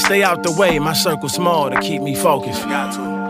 stay out the way, my circle small to keep me focused.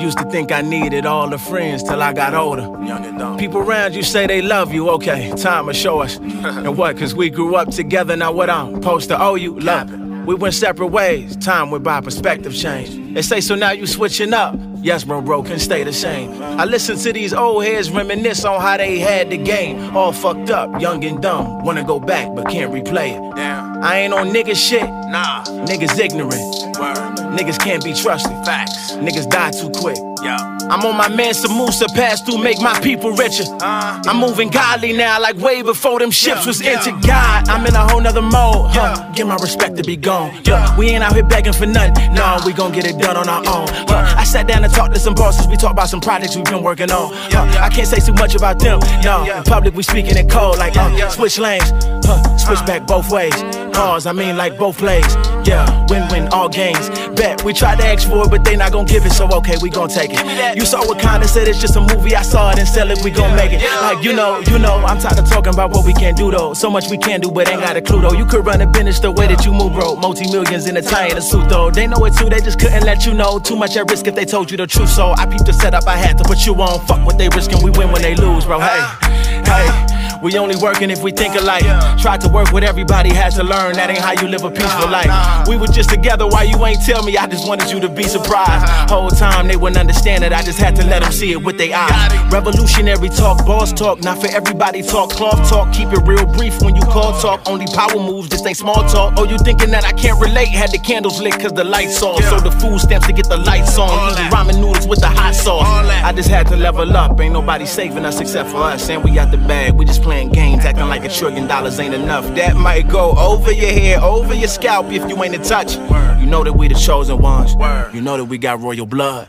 Used to think I needed all the friends till I got older. Young and dumb. People around you say they love you, okay, time will show us. and what, cause we grew up together, now what I'm supposed to owe you? Love. We went separate ways, time went by, perspective changed. They say, so now you switching up. Yes, bro, bro, can stay the same. I listen to these old heads reminisce on how they had the game. All fucked up, young and dumb. Wanna go back, but can't replay it. Damn. I ain't on nigga shit. Nah. Niggas ignorant. Word. Niggas can't be trusted. Facts. Niggas die too quick. Yo. I'm on my Mansa Musa pass through, make my people richer. Uh, I'm moving godly now, like way before them ships Yeah, was yeah. into God. I'm in a whole nother mode. Huh. Yeah. Get my respect to be gone. Yeah. We ain't out here begging for nothing. No, we gon' get it done on our own. Huh. I sat down and talked to some bosses. We talked about some projects we've been working on. Huh. Yeah, yeah. I can't say too much about them. No, Yeah. in public we speaking in code like uh, yeah. switch lanes. Huh. Switch back both ways. Pause, I mean like both plays. Yeah, win-win all games. Bet we tried to ask for it, but they not gon' give it. So okay, we gon' take it. You saw what kinda said it's just a movie. I saw it and sell it. We gon' make it. Like you know, you know. I'm tired of talking about what we can't do though. So much we can do, but ain't got a clue though. You could run a business the way that you move, bro. Multi millions in a tie and a suit though. They know it too. They just couldn't let you know. Too much at risk if they told you the truth. So I peeped the setup. I had to put you on. Fuck what they risking. We win when they lose, bro. Hey, hey. We only working if we think alike. Tried to work with everybody, had to learn that ain't how you live a peaceful life. We were just together, why you ain't tell me? I just wanted you to be surprised. Whole time they wouldn't understand it, I just had to let them see it with their eyes. Revolutionary talk, boss talk, not for everybody talk. Cloth talk, keep it real brief when you call talk. Only power moves, this ain't small talk. Oh, you thinking that I can't relate? Had the candles lit cause the lights off. So the food stamps to get the lights on. Eating ramen noodles with the hot sauce. I just had to level up. Ain't nobody saving us except for us. And we got the bag. We just playing games, acting like a trillion dollars ain't enough. That might go over your head, over your scalp if you ain't in touch. You know that we the chosen ones. You know that we got royal blood.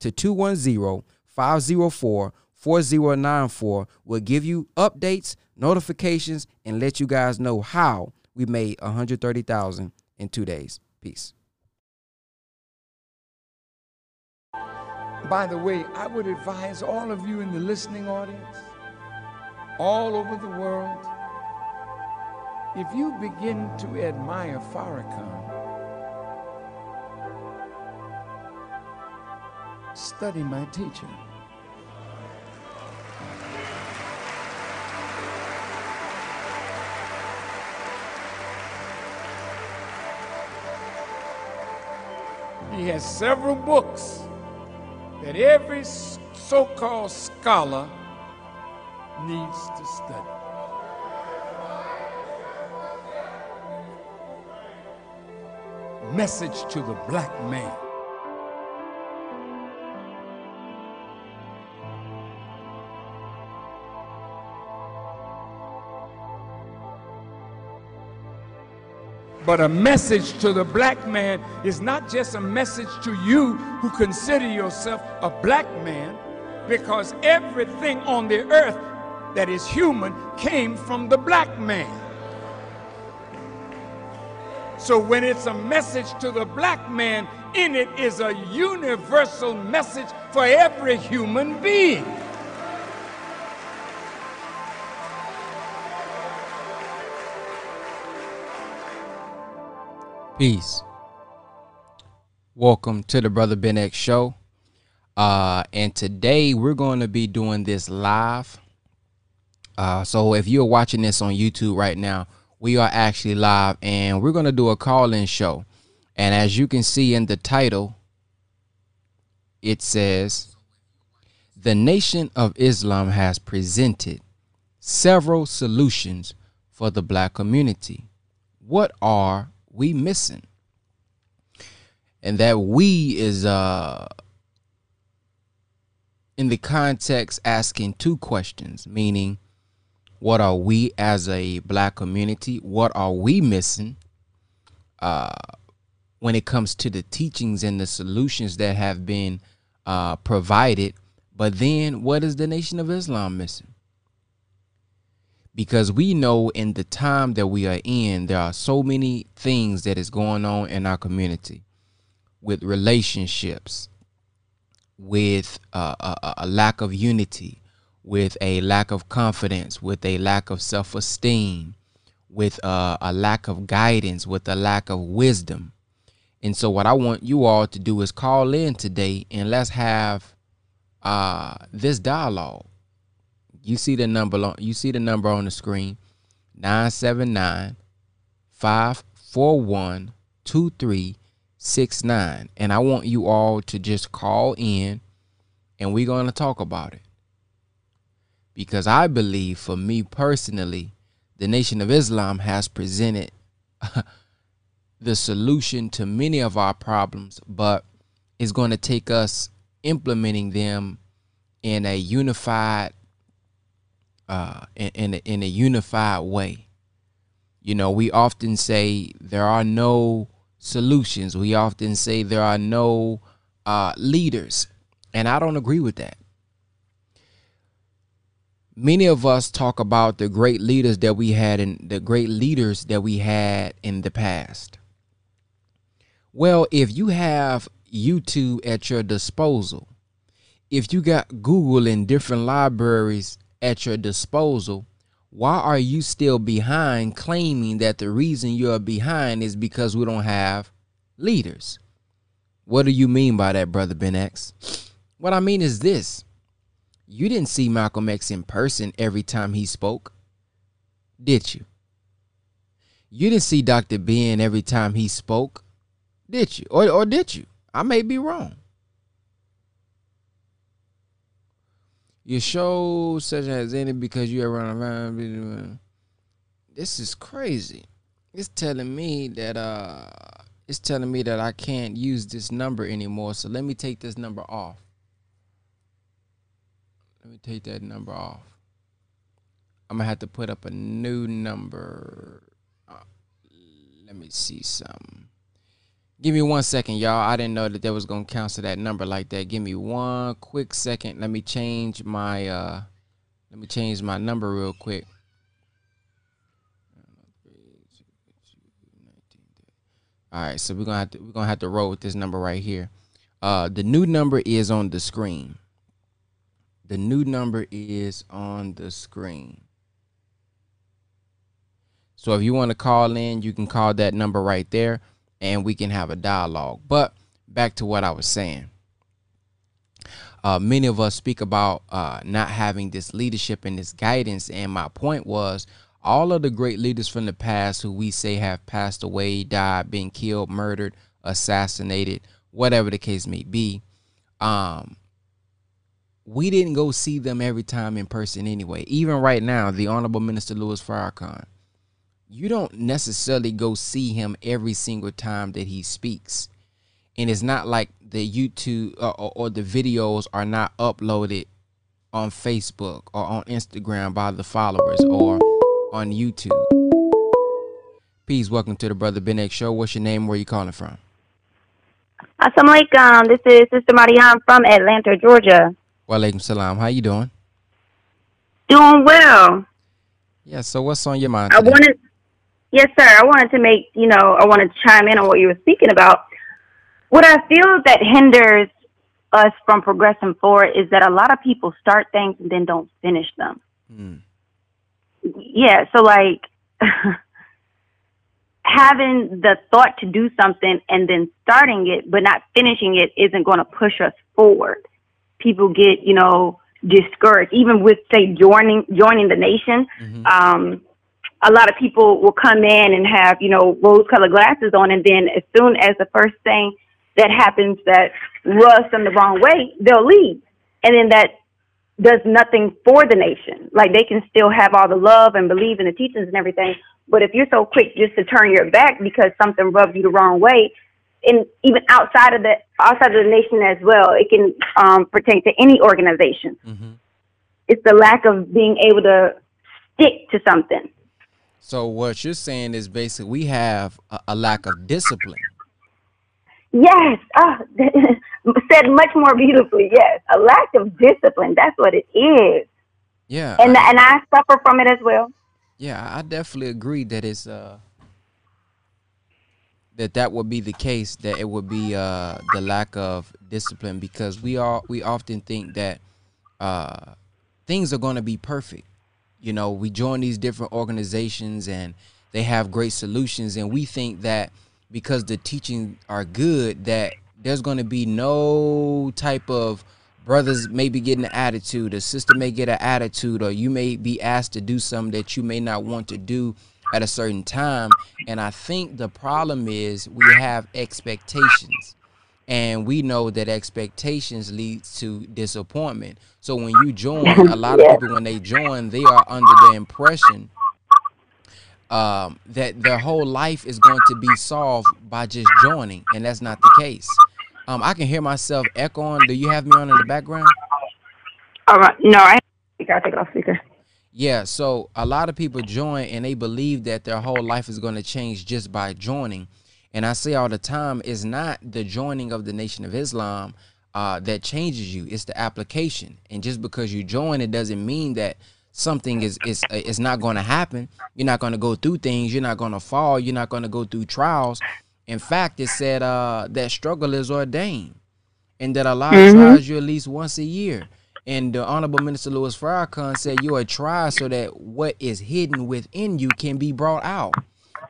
to 210-504-4094. We'll give you updates, notifications, and let you guys know how we made 130,000 in two days. Peace. By the way, I would advise all of you in the listening audience, all over the world, if you begin to admire Farrakhan, study my teacher. He has several books that every so-called scholar needs to study. Message to the black man. But a message to the black man is not just a message to you who consider yourself a black man, because everything on the earth that is human came from the black man. So when it's a message to the black man, in it is a universal message for every human being. Peace. Welcome to the Brother Ben X Show. Uh, and today we're going to be doing this live. Uh, so if you're watching this on YouTube right now, we are actually live and we're going to do a call in show. And as you can see in the title, it says, The Nation of Islam has presented several solutions for the black community. what are we missing? And that we is uh in the context asking two questions, meaning what are we as a black community? What are we missing uh, when it comes to the teachings and the solutions that have been uh, provided? But then, what is the Nation of Islam missing? Because we know in the time that we are in, there are so many things that is going on in our community with relationships, with uh, a, a lack of unity, with a lack of confidence, with a lack of self esteem, with uh, a lack of guidance, with a lack of wisdom. And so, what I want you all to do is call in today and let's have uh, this dialogue. You see the number on you see the number on the screen. 979 541 2369 and I want you all to just call in and we're going to talk about it. Because I believe, for me personally, the Nation of Islam has presented the solution to many of our problems, but it's going to take us implementing them in a unified, uh, in in a, in a unified way. You know, we often say there are no solutions. We often say there are no uh, leaders, and I don't agree with that many of us talk about the great leaders that we had and the great leaders that we had in the past. Well, if you have YouTube at your disposal, if you got Google and different libraries at your disposal, why are you still behind claiming that the reason you're behind is because we don't have leaders? What do you mean by that, Brother Ben X? What I mean is this you didn't see Malcolm X in person every time he spoke, did you? You didn't see Dr. Ben every time he spoke, did you? Or, or did you? I may be wrong. Your show such as any because you ever run around. This is crazy. It's telling me that uh, it's telling me that I can't use this number anymore. So let me take this number off. Let me take that number off. I'm gonna have to put up a new number. Uh, let me see something. Give me one second, y'all. I didn't know that they was gonna cancel that number like that. Give me one quick second. Let me change my uh let me change my number real quick. All right, so we're gonna have to we're gonna have to roll with this number right here. Uh, the new number is on the screen. The new number is on the screen. So if you want to call in, you can call that number right there and we can have a dialogue. But back to what I was saying. Uh, many of us speak about uh, not having this leadership and this guidance. And my point was all of the great leaders from the past who we say have passed away, died, been killed, murdered, assassinated, whatever the case may be, um, we didn't go see them every time in person anyway. Even right now, the Honorable Minister Louis Farrakhan, you don't necessarily go see him every single time that he speaks. And it's not like the YouTube uh, or, or the videos are not uploaded on Facebook or on Instagram by the followers or on YouTube. Peace. Welcome to the Brother Ben X Show. What's your name? Where are you calling from? Assalamu alaikum. This is Sister Mariam from Atlanta, Georgia. Walaikum salam. How you doing? Doing well. Yeah, so what's on your mind? I wanted, yes, sir. I wanted to make, you know, I wanted to chime in on what you were speaking about. What I feel that hinders us from progressing forward is that a lot of people start things and then don't finish them. Hmm. Yeah, so like having the thought to do something and then starting it but not finishing it isn't going to push us forward people get, you know, discouraged. Even with say joining joining the nation, mm-hmm. um, a lot of people will come in and have, you know, rose colored glasses on and then as soon as the first thing that happens that rubs them the wrong way, they'll leave. And then that does nothing for the nation. Like they can still have all the love and believe in the teachings and everything, But if you're so quick just to turn your back because something rubbed you the wrong way, and even outside of the outside of the nation as well, it can um, pertain to any organization. Mm-hmm. It's the lack of being able to stick to something. So what you're saying is basically we have a, a lack of discipline. Yes, oh, said much more beautifully. Yes, a lack of discipline. That's what it is. Yeah, and I, and I suffer from it as well. Yeah, I definitely agree that it's uh that that would be the case. That it would be uh the lack of discipline because we all we often think that uh things are going to be perfect. You know, we join these different organizations and they have great solutions, and we think that because the teaching are good that there's going to be no type of brothers may be getting an attitude a sister may get an attitude or you may be asked to do something that you may not want to do at a certain time. And i think the problem is we have expectations and we know that expectations leads to disappointment so when you join a lot of people when they join they are under the impression um, that their whole life is going to be solved by just joining, and that's not the case. Um, I can hear myself echoing. Do you have me on in the background? All right. No, I gotta take it off speaker. Yeah, so a lot of people join and they believe that their whole life is going to change just by joining. And I say all the time, it's not the joining of the Nation of Islam uh, that changes you; it's the application. And just because you join, it doesn't mean that something is is uh, is not going to happen. You're not going to go through things. You're not going to fall. You're not going to go through trials. In fact, it said uh, that struggle is ordained, and that Allah mm-hmm. tries you at least once a year. And the Honorable Minister Louis Farrakhan said you are tried so that what is hidden within you can be brought out.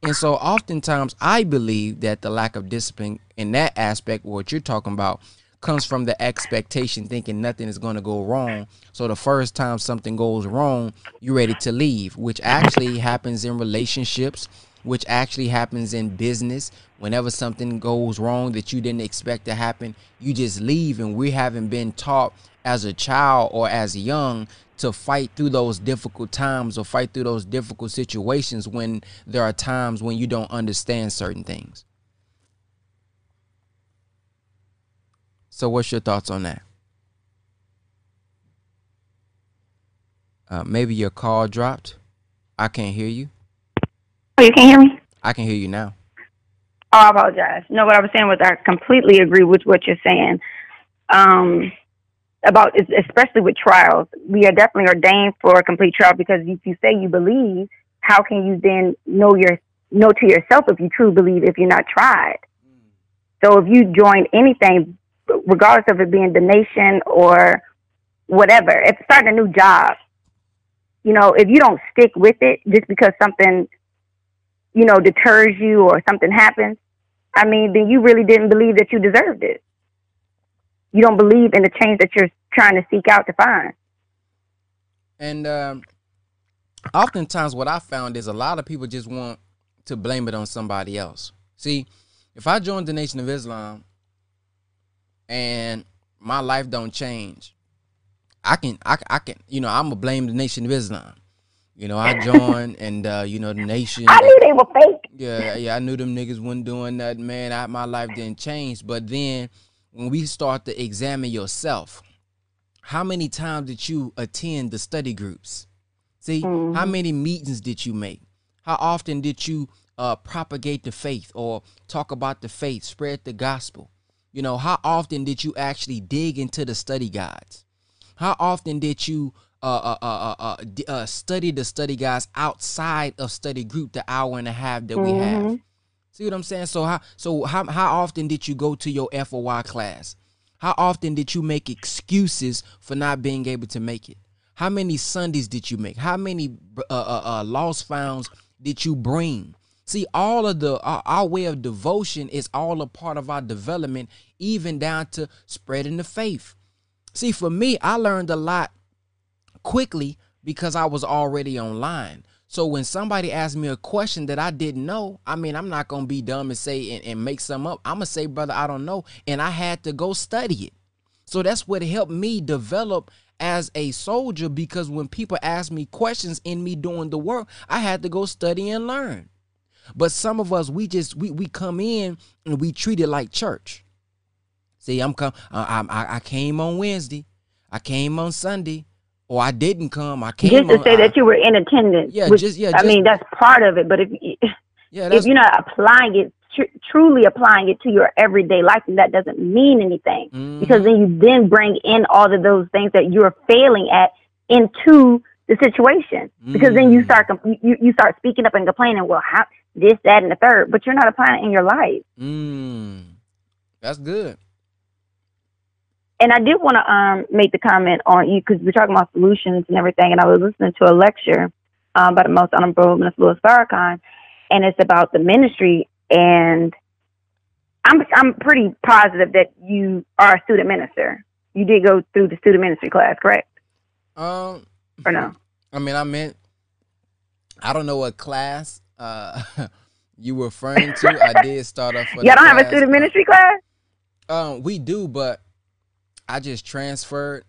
And so oftentimes I believe that the lack of discipline in that aspect, what you're talking about, comes from the expectation thinking nothing is going to go wrong. So the first time something goes wrong, you're ready to leave, which actually happens in relationships, which actually happens in business. Whenever something goes wrong that you didn't expect to happen, you just leave. And we haven't been taught as a child or as young to fight through those difficult times or fight through those difficult situations when there are times when you don't understand certain things. So, what's your thoughts on that? Uh, maybe your call dropped. I can't hear you. Oh, you can't hear me? I can hear you now. Oh, I apologize. No, what I was saying was I completely agree with what you're saying. Um, about especially with trials, we are definitely ordained for a complete trial because if you say you believe, how can you then know your know to yourself if you truly believe if you're not tried? So if you join anything regardless of it being the nation or whatever, if starting a new job, you know, if you don't stick with it just because something, you know, deters you or something happens, I mean, then you really didn't believe that you deserved it. You don't believe in the change that you're trying to seek out to find. And um, oftentimes, what I found is a lot of people just want to blame it on somebody else. See, if I joined the Nation of Islam and my life don't change, I can I, I can you know I'm gonna blame the Nation of Islam. You know, I joined and uh, you know the nation. I knew they were fake. Yeah, yeah, I knew them niggas wasn't doing that, man. I, my life didn't change. But then when we start to examine yourself, how many times did you attend the study groups? See, mm-hmm. how many meetings did you make? How often did you uh, propagate the faith or talk about the faith, spread the gospel? You know, how often did you actually dig into the study guides? How often did you uh, uh, uh, uh, uh study the study guys outside of study group, the hour and a half that we mm-hmm. have? See what I'm saying? So how so how how often did you go to your FOI class? How often did you make excuses for not being able to make it? How many Sundays did you make? How many uh, uh, uh, lost founds did you bring? See, all of the our, our, way of devotion is all a part of our development, even down to spreading the faith. See, for me, I learned a lot quickly because I was already online. So when somebody asked me a question that I didn't know, I mean, I'm not gonna be dumb and say and, and make some up. I'm gonna say, brother, I don't know, and I had to go study it. So that's what helped me develop as a soldier because when people ask me questions in me doing the work, I had to go study and learn. But some of us, we just we we come in and we treat it like church. See, I'm come. I, I I came on Wednesday. I came on Sunday, or I didn't come. I came just to on, say I- that you were in attendance. Yeah, which, just- yeah, I mean that's part of it. But if yeah, if you're not applying it, tr- truly applying it to your everyday life, then that doesn't mean anything. Mhm. Because then you then bring in all of those things that you're failing at into the situation. Because then you Mm. start you you start speaking up and complaining. Well, how this, that, and the third, but you're not applying it in your life. Mm, that's good. And I did want to um, make the comment on you because we're talking about solutions and everything. And I was listening to a lecture um, by the most honorable Minister Louis Farrakhan, and it's about the ministry. And I'm I'm pretty positive that you are a student minister. You did go through the student ministry class, correct? Um, Or no? I mean, I meant I don't know what class uh you were referring to. I did start off. with Y'all don't have a student ministry class? Um, we do, but I just transferred.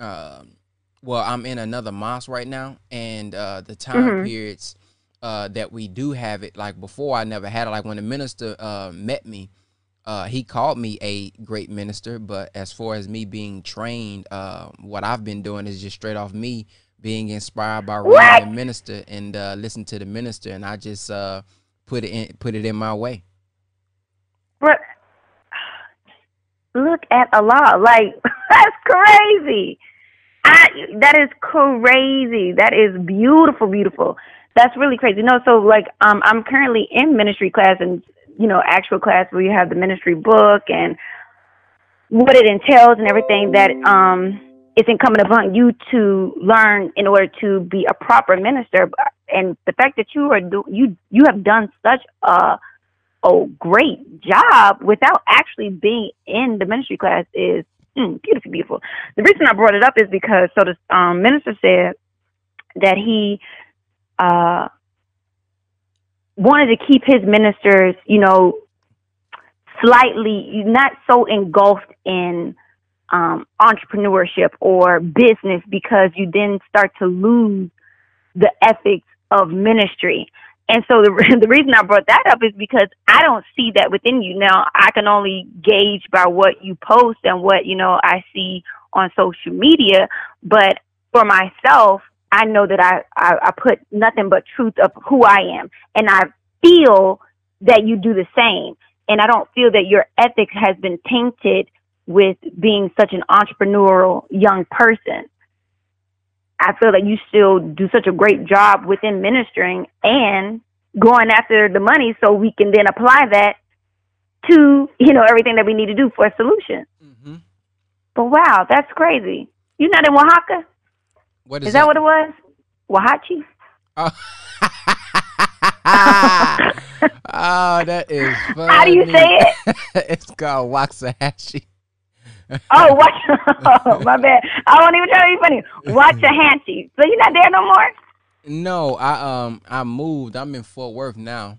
Um, well, I'm in another mosque right now, and uh, the time Mhm. periods uh, that we do have it, like before, I never had it. Like when the minister uh, met me, uh, he called me a great minister. But as far as me being trained, uh, what I've been doing is just straight off me being inspired by reading the minister and uh, listen to the minister, and I just uh, put it in put it in my way. But look at Allah. Like that's crazy. I that is crazy. That is beautiful, beautiful. That's really crazy. No, so like um I'm currently in ministry class and you know, actual class where you have the ministry book and what it entails and everything that um is incumbent upon you to learn in order to be a proper minister. And the fact that you are do you you have done such a a great job without actually being in the ministry class is mm, beautiful, beautiful. The reason I brought it up is because so the um, minister said that he uh, wanted to keep his ministers, you know, slightly not so engulfed in um, entrepreneurship or business because you then start to lose the ethics of ministry. And so the the reason I brought that up is because I don't see that within you. Now I can only gauge by what you post and what you know I see on social media. But for myself, I know that I I, I put nothing but truth of who I am, and I feel that you do the same. And I don't feel that your ethics has been tainted with being such an entrepreneurial young person. I feel that you still do such a great job within ministering and going after the money so we can then apply that to, you know, everything that we need to do for a solution. Mm-hmm. But wow, that's crazy. You're not in Oaxaca? What Is, is, that what it was? Oaxachi? Oh. oh, that is funny. How do you say it? it's called Waxahachie. Oh, watch. Oh, my bad. I won't even try to be funny. Waxahachie. So you're not there no more? No, I um I moved. I'm in Fort Worth now.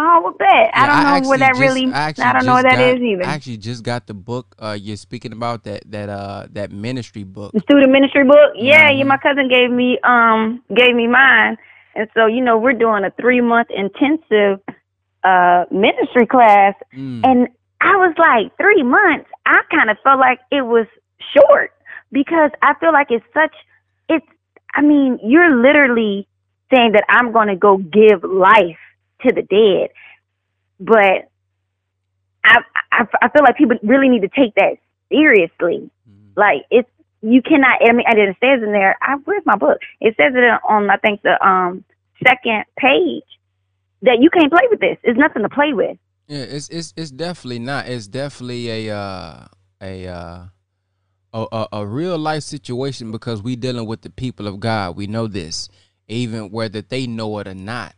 Oh, well, bet. I don't know what that just- really. I, actually don't know what that is got- either. I actually just got the book. Uh, you're speaking about that that uh that ministry book. the student ministry book. Yeah, yeah. Mhm. My cousin gave me um gave me mine, and so you know we're doing a three month intensive uh ministry class, Mm. and I was like three months. I kind of felt like it was short because I feel like it's such. It's. I mean, you're literally saying that I'm going to go give life to the dead, but I, I I feel like people really need to take that seriously. Mm. Like it's you cannot. I mean, and it says in there. I where's my book? It says it on I think the um second page that you can't play with this. It's nothing to play with. Yeah, it's it's it's definitely not. It's definitely a uh a uh a, a, a real life situation because we dealing with the people of God. We know this, even whether they know it or not.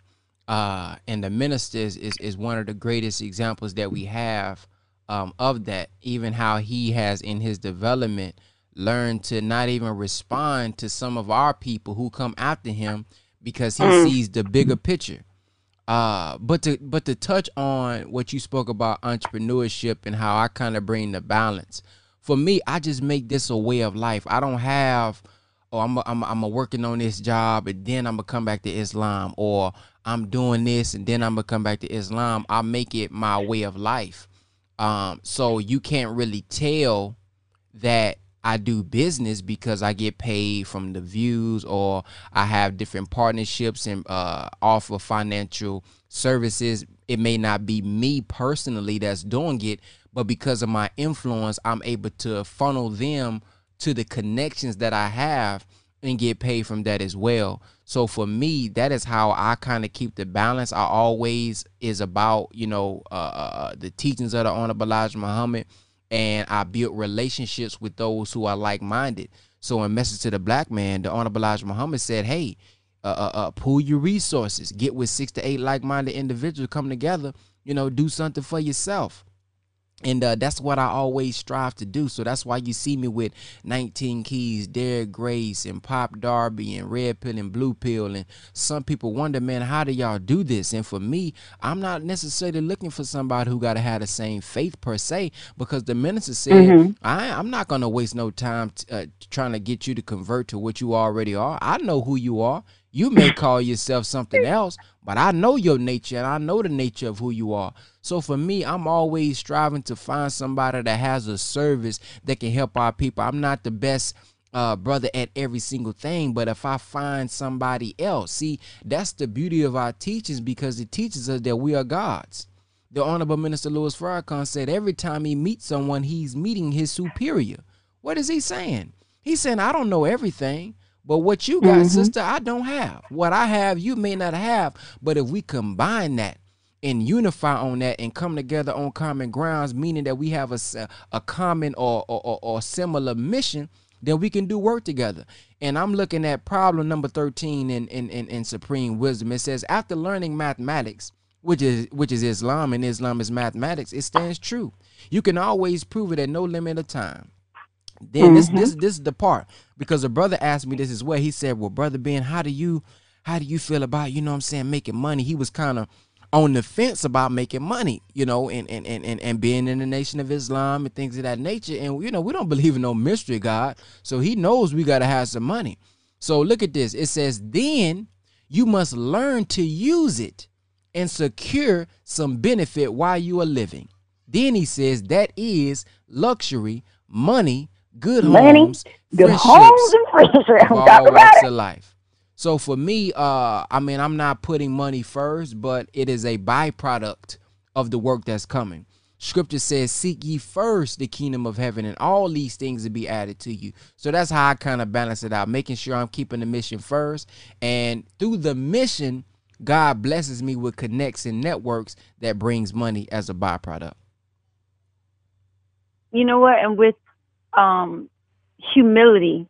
Uh, and the ministers is is one of the greatest examples that we have um, of that. Even how he has in his development learned to not even respond to some of our people who come after him because he sees the bigger picture. Uh, but to but to touch on what you spoke about entrepreneurship and how I kind of bring the balance. for me, I just make this a way of life. I don't have, oh, I'm a, I'm a, I'm a working on this job and then I'm gonna come back to Islam, or I'm doing this and then I'm gonna come back to Islam. I make it my way of life. Um, so you can't really tell that I do business because I get paid from the views or I have different partnerships and uh, offer financial services. It may not be me personally that's doing it, but because of my influence, I'm able to funnel them to the connections that I have and get paid from that as well. So for me, that is how I kind of keep the balance. I always is about you know uh, uh, uh, the teachings of the Honorable Elijah Muhammad, and I built relationships with those who are like minded. So in message to the black man, the Honorable Elijah Muhammad said, "Hey, uh, uh, uh, your resources, get with six to eight like minded individuals, come together, you know, do something for yourself." And uh, that's what I always strive to do. So that's why you see me with 19 Keys, Derek Grace, and Pop Darby, and Red Pill and Blue Pill. And some people wonder, man, how do y'all do this? And for me, I'm not necessarily looking for somebody who got to have the same faith per se, because the minister said, mm-hmm. I, am not going to waste no time t- uh, trying to get you to convert to what you already are. I know who you are. You may call yourself something else, but I know your nature and I know the nature of who you are. So for me, I'm always striving to find somebody that has a service that can help our people. I'm not the best uh, brother at every single thing, but if I find somebody else, see, that's the beauty of our teachings because it teaches us that we are gods. The Honorable Minister Louis Farrakhan said every time he meets someone, he's meeting his superior. What is he saying? He's saying, I don't know everything, but what you got, mm-hmm. sister, I don't have. What I have, you may not have. But if we combine that and unify on that and come together on common grounds, meaning that we have a, a common or, or, or similar mission, then we can do work together. And I'm looking at problem number 13 in, in, in, in Supreme Wisdom. It says, after learning mathematics, which is which is Islam, and Islam is mathematics, it stands true. You can always prove it at no limit of time. Then mm-hmm. this this this is the part because a brother asked me this as well. He said, "Well, brother Ben, how do you how do you feel about you know I'm saying making money?" He was kind of on the fence about making money, you know, and, and, and, and, and being in the nation of Islam and things of that nature. And, you know, we don't believe in no mystery God. So he knows we got to have some money. So look at this. It says, then you must learn to use it and secure some benefit while you are living. Then he says, that is luxury, money, good money, homes, good homes and friendships. Talk about it. Of life. So for me, uh, I mean, I'm not putting money first, but it is a byproduct of the work that's coming. Scripture says, Seek ye first the kingdom of heaven, and all these things will be added to you. So that's how I kind of balance it out, making sure I'm keeping the mission first. And through the mission, God blesses me with connects and networks that brings money as a byproduct. You know what? And with um, humility,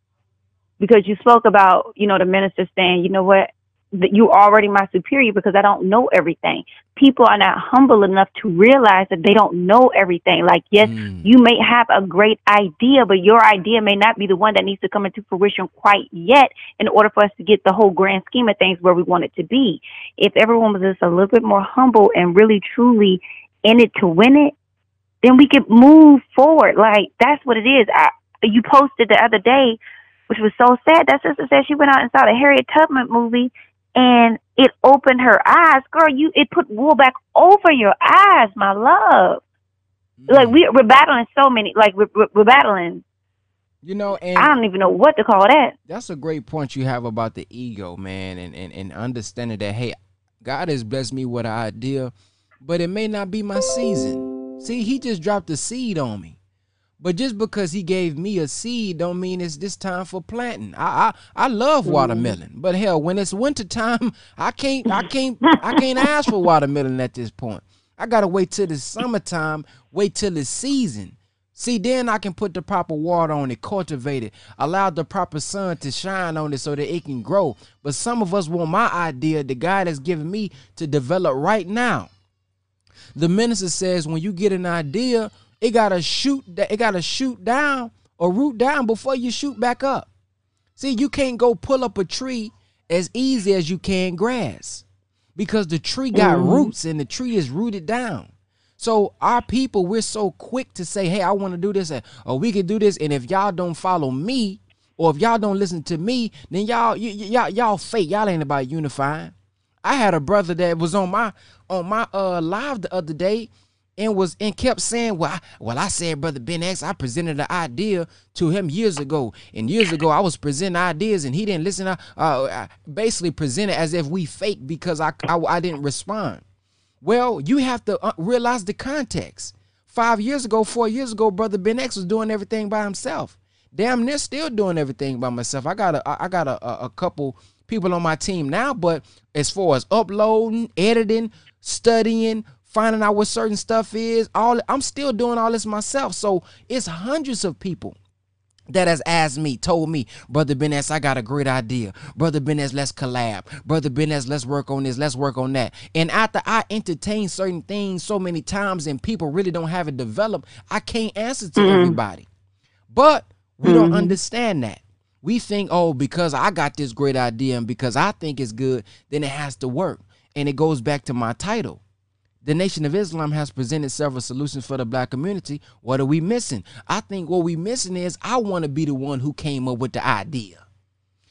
because you spoke about, you know, the minister saying, you know what, that you're already my superior because I don't know everything. People are not humble enough to realize that they don't know everything. Like, yes, mm. you may have a great idea, but your idea may not be the one that needs to come into fruition quite yet in order for us to get the whole grand scheme of things where we want it to be. If everyone was just a little bit more humble and really truly in it to win it, then we could move forward. Like, that's what it is. I, you posted the other day which was so sad. That sister said she went out and saw the Harriet Tubman movie and it opened her eyes. Girl, you it put wool back over your eyes, my love. Mm. Like we, we're battling so many, like we're, we're battling. You know, and I don't even know what to call that. That's a great point you have about the ego, man, and, and, and understanding that, hey, God has blessed me with an idea, but it may not be my season. See, he just dropped a seed on me. But just because he gave me a seed don't mean it's this time for planting. I I, I love mm-hmm. watermelon, but hell, when it's winter time, I can't I can't I can't ask for watermelon at this point. I gotta wait till the summertime, wait till the season. See, then I can put the proper water on it, cultivate it, allow the proper sun to shine on it so that it can grow. But some of us want my idea, the God has given me, to develop right now. The minister says when you get an idea, it gotta shoot it gotta shoot down or root down before you shoot back up. See, you can't go pull up a tree as easy as you can grass because the tree got mm-hmm. roots and the tree is rooted down. So our people, we're so quick to say, "Hey, I want to do this," or "We can do this," and if y'all don't follow me, or if y'all don't listen to me, then y'all y- y- y'all y'all fake. Y'all ain't about unifying. I had a brother that was on my on my uh live the other day and was and kept saying, "Well, I, well, I said, brother Ben X, I presented an idea to him years ago, and years ago I was presenting ideas, and he didn't listen. I, uh, basically presented as if we fake because I, I I didn't respond. Well, you have to uh, realize the context. Five years ago, four years ago, brother Ben X was doing everything by himself. Damn they're still doing everything by myself. I got a I got a, a couple people on my team now, but as far as uploading, editing, studying, finding out what certain stuff is, all I'm still doing all this myself. So it's hundreds of people that has asked me, told me, Brother Ben X, I got a great idea. Brother Ben X, let's collab. Brother Ben X, let's work on this, let's work on that. And after I entertain certain things so many times and people really don't have it developed, I can't answer to mm-hmm. everybody. But we mm-hmm. don't understand that. We think, oh, because I got this great idea and because I think it's good, then it has to work. And it goes back to my title. The Nation of Islam has presented several solutions for the black community. What are we missing? I think what we missing is I want to be the one who came up with the idea.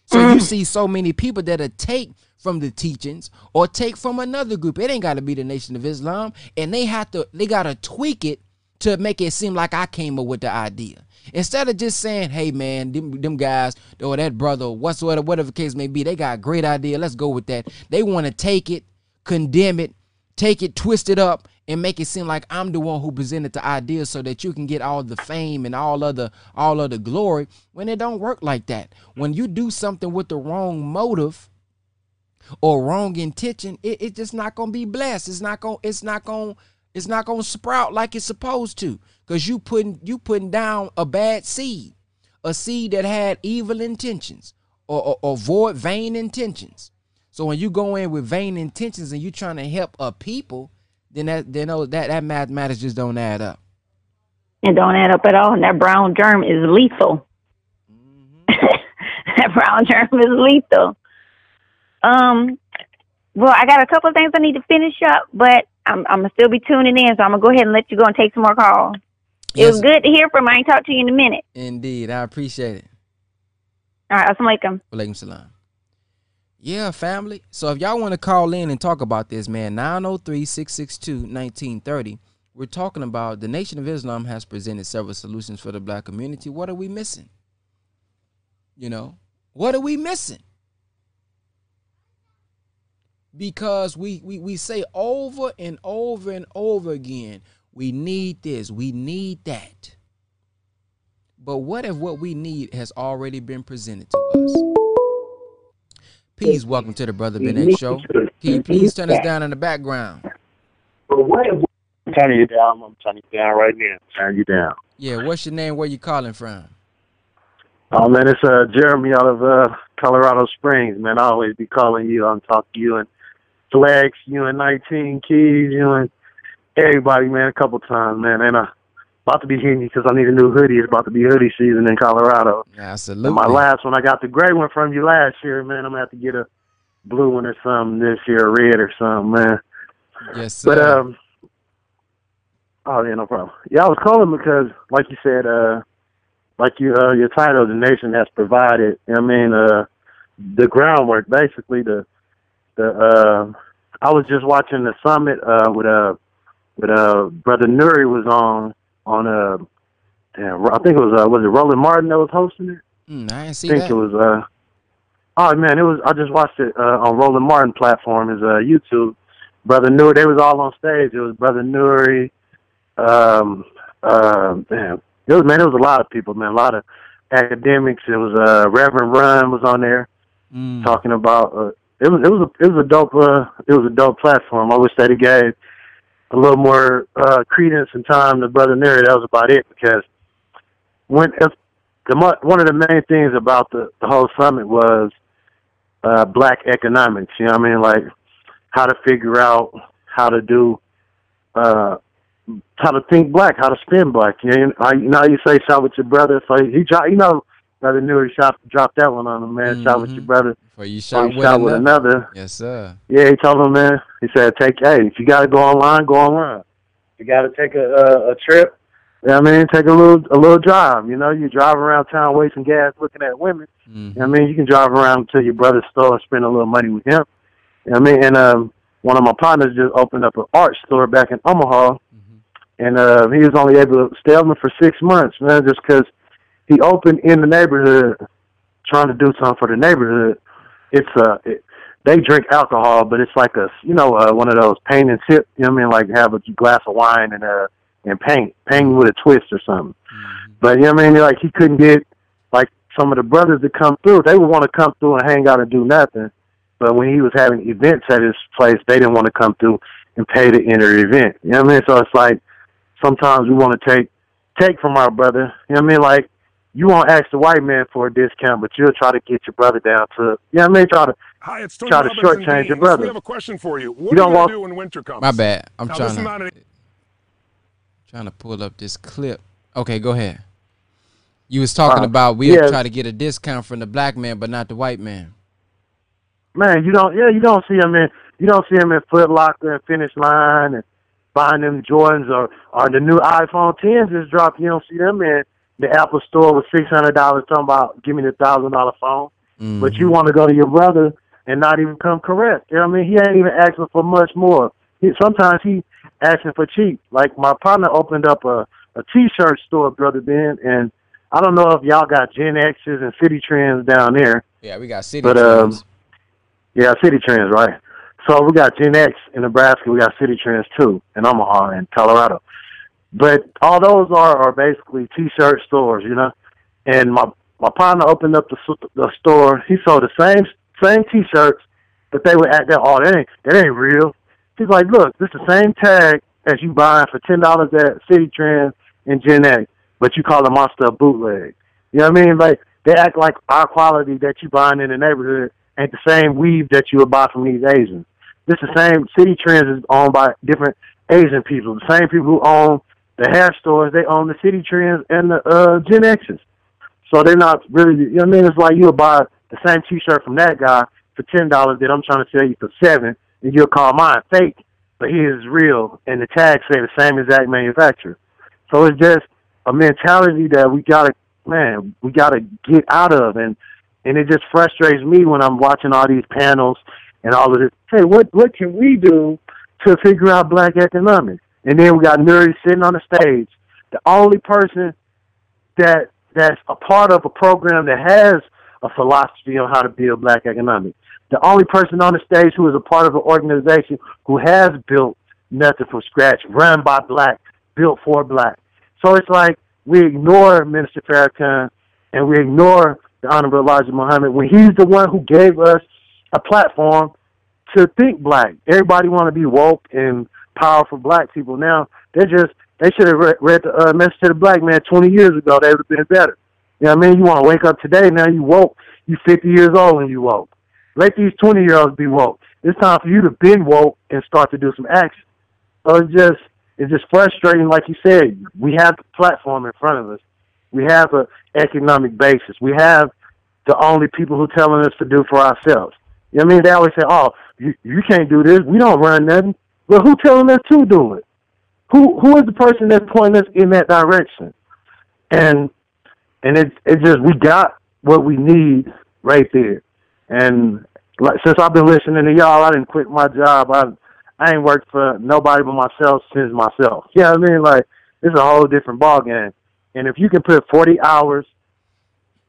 So you mm. see so many people that are take from the teachings or take from another group. It ain't got to be the Nation of Islam, and they have to they got to tweak it to make it seem like I came up with the idea. Instead of just saying, hey man, them, them guys or that brother, whatsoever, whatever case may be, they got a great idea. Let's go with that. They want to take it, condemn it, take it, twist it up, and make it seem like I'm the one who presented the idea so that you can get all the fame and all other all of the glory when it don't work like that. When you do something with the wrong motive or wrong intention, it, it's just not gonna be blessed. It's not gonna, it's not gonna, it's not gonna sprout like it's supposed to because you putting you putting down a bad seed, a seed that had evil intentions or, or, or void vain intentions. So when you go in with vain intentions and you're trying to help a people, then that then that that mathematics just don't add up. It don't add up at all. And that brown germ is lethal. Mm-hmm. that brown germ is lethal. Um, well, I got a couple of things I need to finish up, but I'm I'm gonna still be tuning in, so I'm gonna go ahead and let you go and take some more calls. Yes. It was good to hear from. I ain't talk to you in a minute. Indeed. I appreciate it. All right. Assalamu alaikum. Walaikum salam. Yeah, family. So if y'all want to call in and talk about this, man, 903-662-1930. We're talking about the Nation of Islam has presented several solutions for the black community. What are we missing? You know, what are we missing? Because we, we, we say over and over and over again, we need this. We need that. But what if what we need has already been presented to us? Please welcome to the Brother Ben Show. Can you please turn us down in the background? I'm turning you down. I'm turning you down right now. Turn you down. Yeah, what's your name? Where you calling from? Oh man, it's uh Jeremy out of uh Colorado Springs, man. I always be calling you I'm talking to you and Flex, you and nineteen keys, you and everybody, man, a couple times, man. And uh, about to be hitting because I need a new hoodie. It's about to be hoodie season in Colorado. Absolutely. And my last one, I got the gray one from you last year, man. I'm gonna have to get a blue one or something this year, red or something, man. Yes, sir. But um, oh yeah, no problem. Yeah, I was calling because, like you said, uh, like you, uh, your title, the nation has provided. I mean, uh, the groundwork, basically the the. Uh, I was just watching the summit uh, with uh but uh, brother Nuri was on on uh, damn, I think it was uh, was it Roland Martin that was hosting it? Mm, I didn't see it. I think that. it was uh. Oh man, it was. I just watched it uh, on Roland Martin platform, his uh, YouTube. Brother Nuri, they was all on stage. It was Brother Nuri. Um, uh, damn, it was man. It was a lot of people, man. A lot of academics. It was uh, Reverend Run was on there mm. talking about. Uh, it was it was a it was a dope uh, it was a dope platform. I wish that he gave a little more uh, credence and time to Brother Nuri. That was about it because when if the one of the main things about the the whole summit was uh, black economics. You know what I mean? Like how to figure out how to do uh, how to think black, how to spin black. You know, you know, you say shot with your brother. So he you know, brother knew he shot dropped that one on him, man. Mm-hmm. Shot with your brother. For you shot, with, shot with another. Yes, sir. Yeah, he told him, man. He said, "Take, hey, if you got to go online, go online." You got to take a, a a trip. You know what I mean, take a little a little drive. You know, you drive around town wasting gas looking at women. Mhm. You know what I mean, you can drive around to your brother's store and spend a little money with him. You know what I mean, and um, one of my partners just opened up an art store back in Omaha, and uh, he was only able to stay open for six months, man, just because he opened in the neighborhood, trying to do something for the neighborhood. It's uh, it, they drink alcohol, but it's like a you know uh, one of those paint and sip. You know what I mean, like have a glass of wine and uh and paint, paint with a twist or something. But you know what I mean, like he couldn't get like some of the brothers that come through. They would want to come through and hang out and do nothing. But when he was having events at his place, they didn't want to come through and pay to enter the event. You know what I mean? So it's like sometimes we want to take take from our brother. You know what I mean? Like you won't ask the white man for a discount, but you'll try to get your brother down to you know what I mean? Try to Hi, it's Tony Try to Robinson shortchange your brother. We have a question for you. What You are don't you going want- to do when winter comes? My bad. I'm Now, trying to not an trying to pull up this clip. Okay, go ahead. You was talking Uh, about we'll yeah. try to get a discount from the black man, but not the white man. man, you don't yeah, you don't see him in you don't see him in Foot Locker and Finish Line and buying them Jordans or or the new iPhone tens just dropped. You don't see them in the Apple store with six hundred dollars talking about give me the thousand dollar phone. But you want to go to your brother and not even come correct. You know what I mean? He ain't even asking for much more. He, sometimes he asking for cheap. Like my partner opened up a a t-shirt store, brother Ben, and I don't know if y'all got Gen X's and Citi Trends down there. Yeah, we got city But, um, trends. Yeah, Citi Trends, right? So we got Gen X in Nebraska. We got Citi Trends too in Omaha and Colorado. But all those are are basically T-shirt stores, you know. And my my partner opened up the the store. He sold the same same T-shirts, but they would act that oh that ain't that ain't real. He's like, look, this the same tag as you buying for ten dollars at Citi Trends and Gen X, but you call them monster bootleg. You know what I mean? Like they act like our quality that you buying in the neighborhood ain't the same weave that you would buy from these Asians. This the same Citi Trends is owned by different Asian people. The same people who own the hair stores, they own the Citi Trends and the uh Gen X's. So they're not really you know what I mean? It's like you'll buy the same t shirt from that guy for ten dollars that I'm trying to sell you for seven and you'll call mine fake, but his is real and the tags say the same exact manufacturer. So it's just a mentality that we gotta man, we gotta get out of and and it just frustrates me when I'm watching all these panels and all of this. Hey, what what can we do to figure out black economics? And then we got Nuri sitting on the stage, the only person that that's a part of a program that has a philosophy on how to build black economics. The only person on the stage who is a part of an organization who has built nothing from scratch, run by black, built for black. So it's like we ignore Minister Farrakhan and we ignore the Honorable Elijah Muhammad when he's the one who gave us a platform to think black. Everybody want to be woke and powerful black people. Now they just they should have read, read the uh, message to the black man 20 years ago. They would have been better. You know what I mean? You want to wake up today. Now you woke. You 50 years old and you woke. Let these 20 year olds be woke. It's time for you to be woke and start to do some action. So it's just it's just frustrating. Like you said, we have the platform in front of us. We have a economic basis. We have the only people who telling us to do for ourselves. You know what I mean? They always say, "Oh, you you can't do this. We don't run nothing." Well, who telling us to do it? Who who is the person that's pointing us in that direction? And and it it just we got what we need right there. And like since I've been listening to y'all, I didn't quit my job. I I ain't worked for nobody but myself since myself. You know I mean? Like it's a whole different ball game. And if you can put forty hours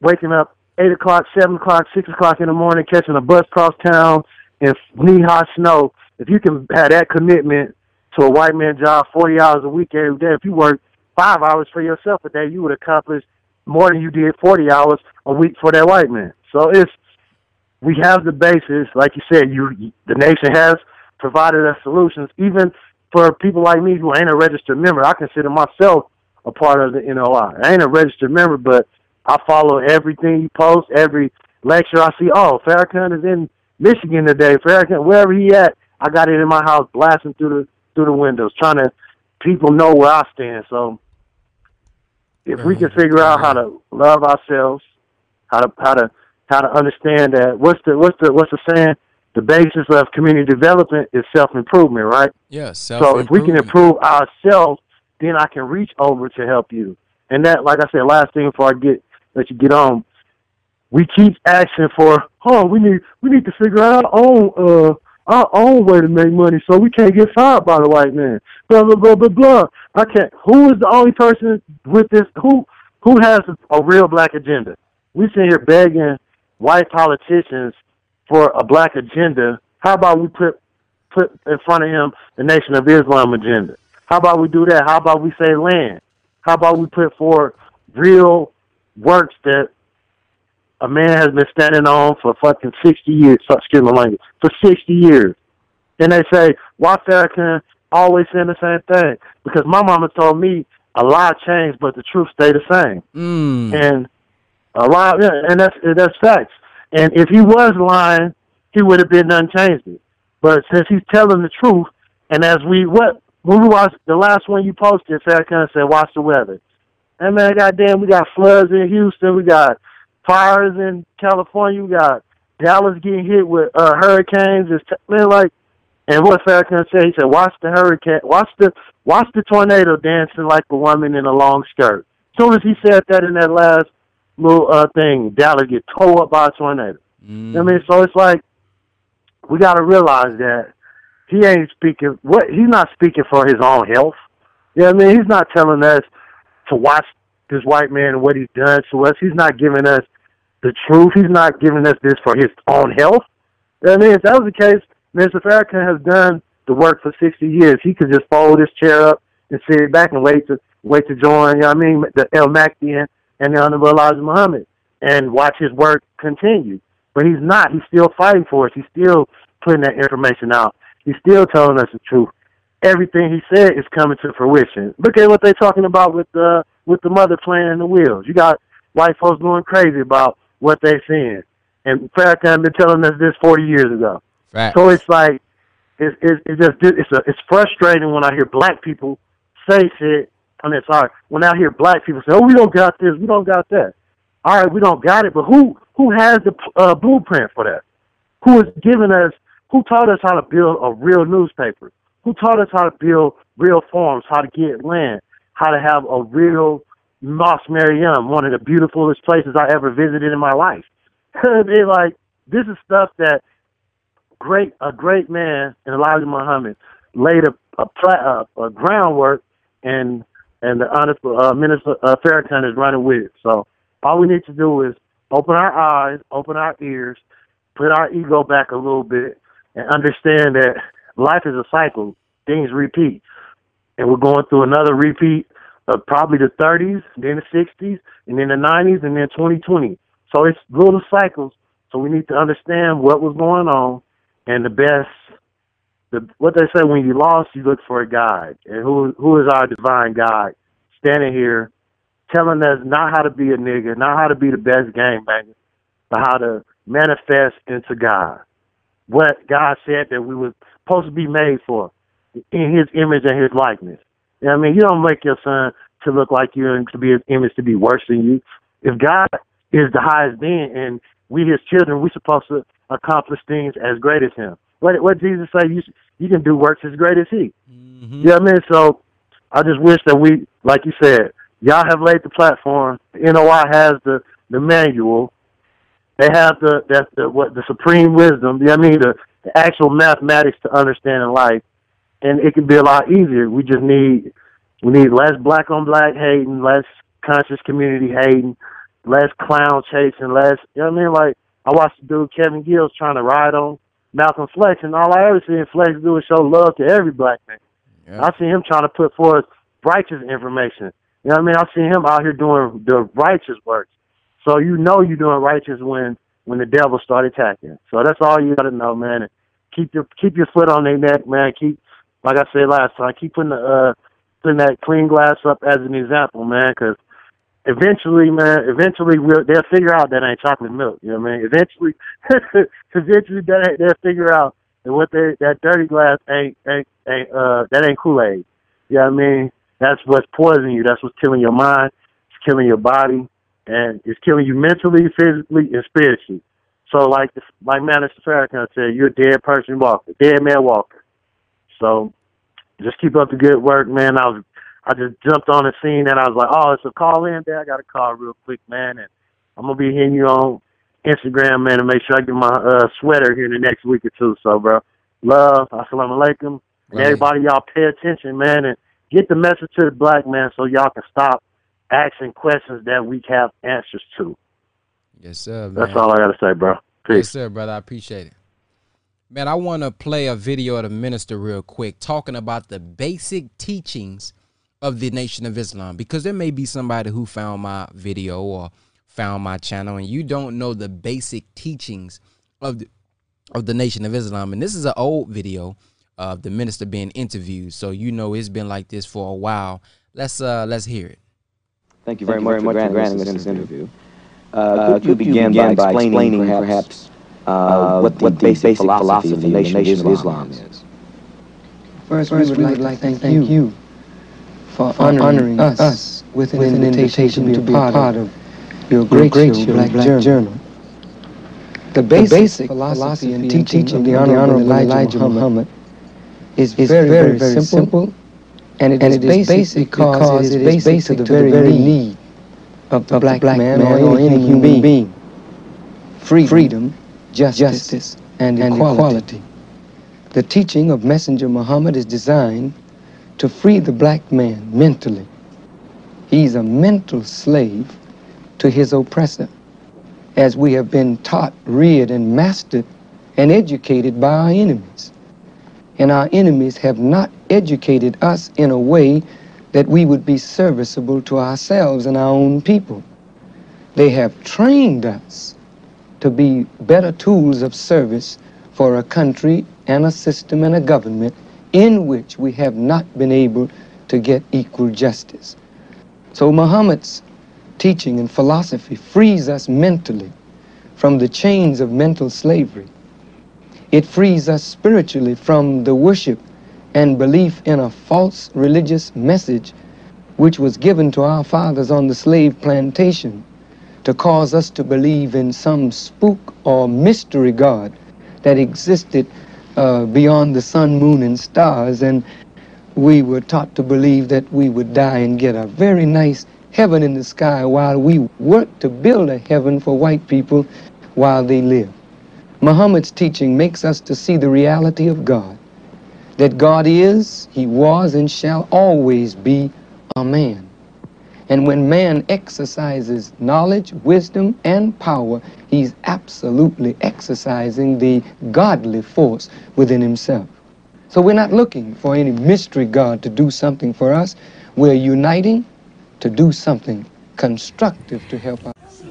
waking up eight o'clock, seven o'clock, six o'clock in the morning, catching a bus across town in knee high snow, if you can have that commitment to a white man job forty hours a week every day, if you work five hours for yourself a day, you would accomplish more than you did forty hours a week for that white man. So it's we have the basis, like you said, you the nation has provided us solutions, even for people like me who ain't a registered member. I consider myself a part of the NOI. I ain't a registered member, but I follow everything you post, every lecture I see. Oh, Farrakhan is in Michigan today. Farrakhan, wherever he at, I got it in my house, blasting through the through the windows, trying to people know where I stand. So if we can figure out how to love ourselves, how to how to how to understand that what's the what's the what's the saying? the basis of community development is self improvement, right? Yeah, So if we can improve ourselves, then I can reach over to help you. And that, like I said, last thing before I get let you get on, we keep asking for, oh, we need we need to figure out our own uh our own way to make money so we can't get fired by the white man. Blah blah blah blah blah. I can't. Who is the only person with this? Who who has a, real black agenda? We sit here begging white politicians for a black agenda. How about we put put in front of him the Nation of Islam agenda? How about we do that? How about we say land? How about we put forward real works that a man has been standing on for fucking 60 years, excuse my language, for 60 years. And they say, why Farrakhan always saying the same thing? Because my mama told me a lot changed, but the truth stayed the same. Mm. And a lot, yeah, and that's that's facts. And if he was lying, he would have been unchanged. But since he's telling the truth, and as we what when we watched the last one you posted, Farrakhan said, "Watch the weather." And man, goddamn, we got floods in Houston, we got fires in California, we got Dallas getting hit with uh, hurricanes. It's t- man, like, and what Farrakhan said, he said, "Watch the hurricane, watch the watch the tornado dancing like a woman in a long skirt." As soon as he said that in that last little uh thing, Dallas get tore up by a tornado. Mm. I mean, so it's like we got to realize that he ain't speaking. What he's not speaking for his own health. You know I mean? He's not telling us to watch this white man and what he's done to us. He's not giving us the truth. He's not giving us this for his own health. I mean? If that was the case, Mr. Farrakhan has done the work for 60 years. He could just fold his chair up and sit back and wait to wait to join, you know what I mean, the El Mahdi and, the Honorable Elijah Muhammad and watch his work continue. But he's not. He's still fighting for us. He's still putting that information out. He's still telling us the truth. Everything he said is coming to fruition. Look at what they're talking about with the with the mother playing the wheels. You got white folks going crazy about what they're seeing. And Farrakhan been telling us this 40 years ago. Facts. So it's like it's it's, it's just it's a, it's frustrating when I hear black people say shit. I mean, sorry, when I hear black people say, "Oh, we don't got this, we don't got that." All right, we don't got it, but who who has the uh, blueprint for that? Who is giving us? Who taught us how to build a real newspaper? Who taught us how to build real farms? How to get land? How to have a real Mosque Maryam, one of the beautifulest places I ever visited in my life. they like this is stuff that great a great man in Elijah Muhammad laid a a, pla- a, a groundwork and and the honest uh, minister uh, Farrakhan is running with it. So all we need to do is open our eyes, open our ears, put our ego back a little bit, and understand that life is a cycle. Things repeat, and we're going through another repeat of probably the 30s, then the 60s, and then the 90s, and then 2020. So it's little cycles. So we need to understand what was going on, and the best. The, what they say when you lost, you look for a guide, and who who is our divine guide? Standing here, telling us not how to be a nigga, not how to be the best game banger, but how to manifest into God. What God said that we were supposed to be made for, in His image and His likeness. You know I mean? You don't make your son to look like you and to be His image to be worse than you. If God is the highest being and we His children, we're supposed to accomplish things as great as Him. What what Jesus say? You you can do works as great as He. Mhm. You know what I mean? So I just wish that we, like you said, y'all have laid the platform. The NOI has the the manual. They have the that the what the supreme wisdom. You know what I mean? The, the actual mathematics to understanding life, and it can be a lot easier. We just need we need less black on black hating, less conscious community hating, less clown chasing, less. You know what I mean? Like I watched the dude Kevin Gills trying to ride on Malcolm Flex, and all I ever see Flex do is show love to every black man. Yeah. I see him trying to put forth righteous information. You know what I mean? I see him out here doing the righteous works. So you know you're doing righteous when when the devil start attacking. So that's all you got to know, man. And keep your keep your foot on their neck, man. Keep like I said last time, I keep putting the uh putting that clean glass up as an example, man, because eventually, man, eventually we'll, they'll figure out that ain't chocolate milk. You know what I mean? Eventually, eventually that they'll figure out that what they that dirty glass ain't ain't ain't uh that ain't Kool Aid. You know what I mean? That's what's poisoning you. That's what's killing your mind. It's killing your body, and it's killing you mentally, physically, and spiritually. So like like Minister Farrakhan said, you're a dead person walking, dead man walking. So just keep up the good work, man. I was I just jumped on the scene and I was like, oh, it's a call in there. I got a call real quick, man, and I'm gonna be hitting you on Instagram, man, and make sure I get my uh, sweater here in the next week or two. So, bro, love, assalamu alaikum. Everybody, y'all pay attention, man, and get the message to the black man so y'all can stop asking questions that we have answers to. Yes, sir. Man. That's all I gotta say, bro. Peace. Yes, sir, brother. I appreciate it. Man, I want to play a video of the minister real quick talking about the basic teachings of the Nation of Islam because there may be somebody who found my video or found my channel and you don't know the basic teachings of the of the Nation of Islam. And this is an old video of the minister being interviewed, so you know it's been like this for a while. Let's uh let's hear it. Thank you very, Thank you very much, for granting, this interview. Uh, uh, could, you begin, begin by, explaining, perhaps, uh, what the, what the basic, basic philosophy of the Nation, of Islam, Islam is? First, First, we would, like, to thank, thank you for honoring, honoring us, us with, an, with an invitation, invitation to be a part of your great, great show, Black, Black Journal. Journal. The basic, the basic philosophy and teaching, teaching of the Honorable Elijah, Elijah Muhammad is, is very, very, very simple, and it, and it is basic because it is basic to the very need of the black, black man, man or any human being. being. Freedom, Freedom justice, justice and, and equality. equality. The teaching of Messenger Muhammad is designed to free the black man mentally. He's a mental slave to his oppressor, as we have been taught, reared, and mastered and educated by our enemies. And our enemies have not educated us in a way that we would be serviceable to ourselves and our own people. They have trained us to be better tools of service for a country and a system and a government in which we have not been able to get equal justice. So Muhammad's teaching and philosophy frees us mentally from the chains of mental slavery. It frees us spiritually from the worship and belief in a false religious message which was given to our fathers on the slave plantation to cause us to believe in some spook or mystery God that existed uh, beyond the sun, moon, and stars. And we were taught to believe that we would die and get a very nice heaven in the sky while we worked to build a heaven for white people while they live. Muhammad's teaching makes us to see the reality of God that God is, He was, and shall always be a man. And when man exercises knowledge, wisdom, and power, he's absolutely exercising the godly force within himself. So we're not looking for any mystery God to do something for us. We're uniting to do something constructive to help us.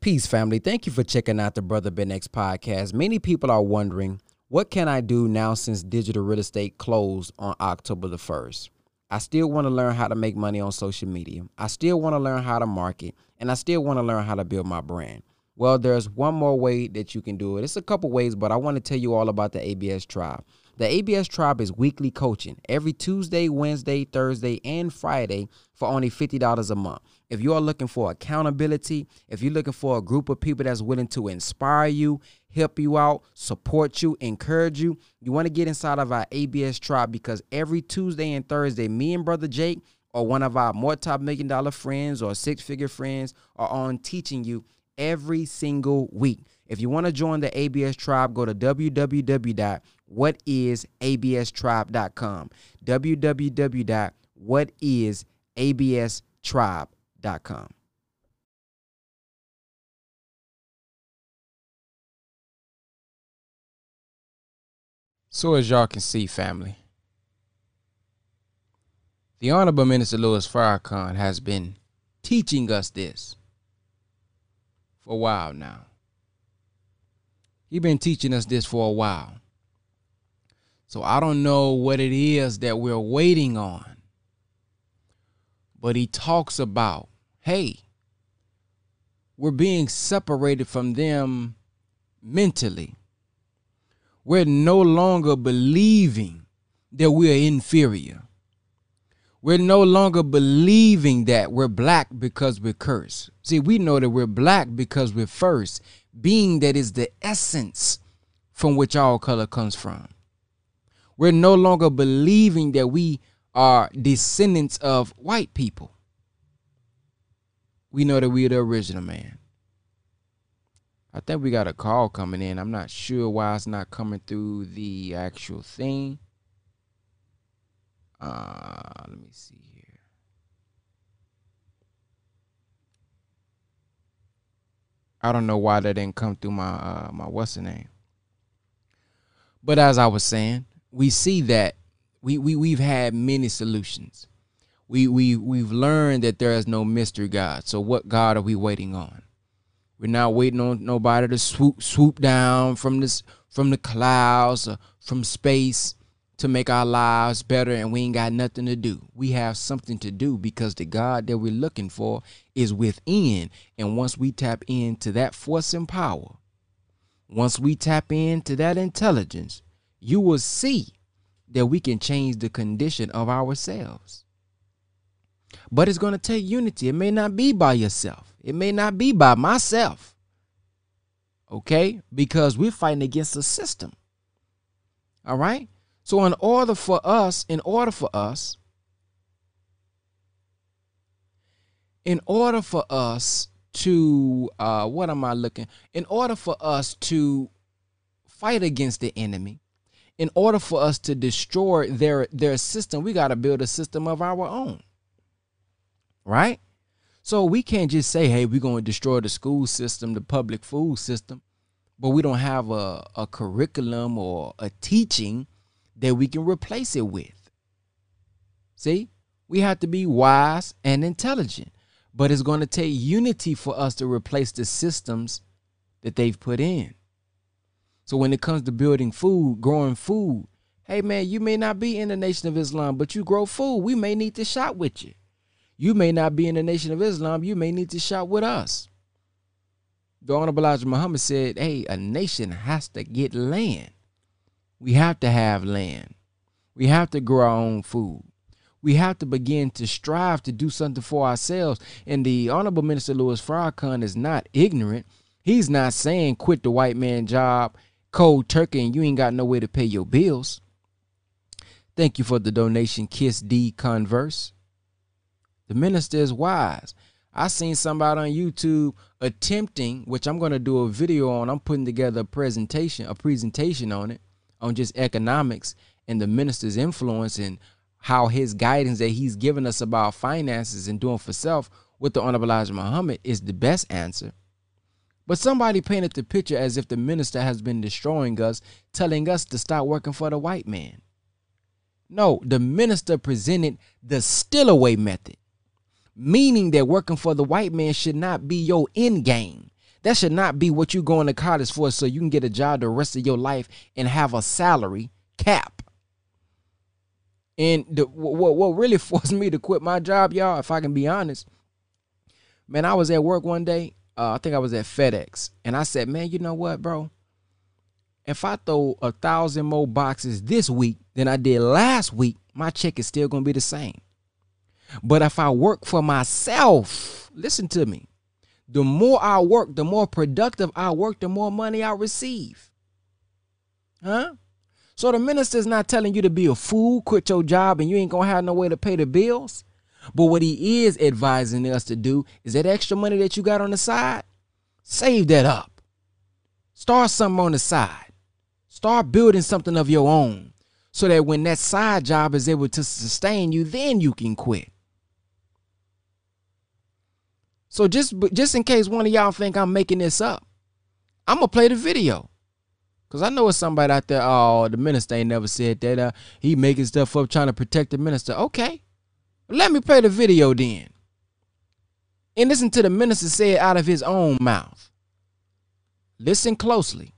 Peace, family. Thank you for checking out the Brother Ben X podcast. Many people are wondering, what can I do now since digital real estate closed on October the 1st? I still want to learn how to make money on social media. I still want to learn how to market, and I still want to learn how to build my brand. Well, there's one more way that you can do it. It's a couple ways, but I want to tell you all about the ABS Tribe. The ABS Tribe is weekly coaching every Tuesday, Wednesday, Thursday, and Friday for only $50 a month. If you are looking for accountability, if you're looking for a group of people that's willing to inspire you, help you out, support you, encourage you, you want to get inside of our ABS Tribe because every Tuesday and Thursday, me and Brother Jake or one of our more top million dollar friends or six-figure friends are on teaching you every single week. If you want to join the ABS tribe, go to www.whatisaBStribe.com. www.whatisaBStribe.com. So as y'all can see, family, the Honorable Minister Louis Farrakhan has been teaching us this for a while now. He's been teaching us this for a while. So I don't know what it is that we're waiting on. But he talks about, hey, we're being separated from them mentally. We're no longer believing that we are inferior. We're no longer believing that we're black because we're cursed. See, we know that we're black because we're first, being that is the essence from which all color comes from. We're no longer believing that we are descendants of white people. We know that we're the original man. I think we got a call coming in. I'm not sure why it's not coming through the actual thing. Uh, let me see here. I don't know why that didn't come through my uh, my what's the name. But as I was saying, we see that we we we've had many solutions. We we we've learned that there is no mystery God. So what God are we waiting on? We're not waiting on nobody to swoop swoop down from this from the clouds or from space to make our lives better and we ain't got nothing to do. We have something to do because the God that we're looking for is within. And once we tap into that force and power, once we tap into that intelligence, you will see that we can change the condition of ourselves. But it's going to take unity. It may not be by yourself, it may not be by myself. Okay? Because we're fighting against a system. All right? So in order for us, in order for us, in order for us to uh what am I looking? In order for us to fight against the enemy, in order for us to destroy their their system, we got to build a system of our own. Right? So we can't just say, hey, we're going to destroy the school system, the public food system, but we don't have a, a curriculum or a teaching that we can replace it with. See, we have to be wise and intelligent, but it's going to take unity for us to replace the systems that they've put in. So when it comes to building food, growing food, hey man, you may not be in the Nation of Islam, but you grow food. We may need to shop with you. You may not be in the Nation of Islam, you may need to shop with us. The Honorable Elijah Muhammad said, hey, a nation has to get land. We have to have land. We have to grow our own food. We have to begin to strive to do something for ourselves. And the Honorable Minister Louis Farrakhan is not ignorant. He's not saying quit the white man job, cold turkey, and you ain't got no way to pay your bills. Thank you for the donation, Kiss D Converse. The minister is wise. I seen somebody on YouTube attempting, which I'm going to do a video on. I'm putting together a presentation, a presentation on it on just economics and the minister's influence and how his guidance that he's given us about finances and doing for self with the Honorable Elijah Muhammad is the best answer. But somebody painted the picture as if the minister has been destroying us, telling us to stop working for the white man. No, the minister presented the stillaway method, meaning that working for the white man should not be your end game. That should not be what you're going to college for so you can get a job the rest of your life and have a salary cap. And the, what, what really forced me to quit my job, y'all, if I can be honest, man, I was at work one day. Uh, I think I was at FedEx. And I said, man, you know what, bro? If I throw a thousand more boxes this week than I did last week, my check is still to be the same. But if I work for myself, listen to me the more I work, the more productive I work, the more money I receive. Huh? So the minister's not telling you to be a fool, quit your job, and you ain't gonna have no way to pay the bills. But what he is advising us to do is that extra money that you got on the side, save that up. Start something on the side. Start building something of your own so that when that side job is able to sustain you, then you can quit. So just just in case one of y'all think I'm making this up, I'm gonna play the video. Cause I know it's somebody out there. Oh, the minister ain't never said that. Uh, he making stuff up trying to protect the minister. Okay, let me play the video then, and listen to the minister say it out of his own mouth. Listen closely.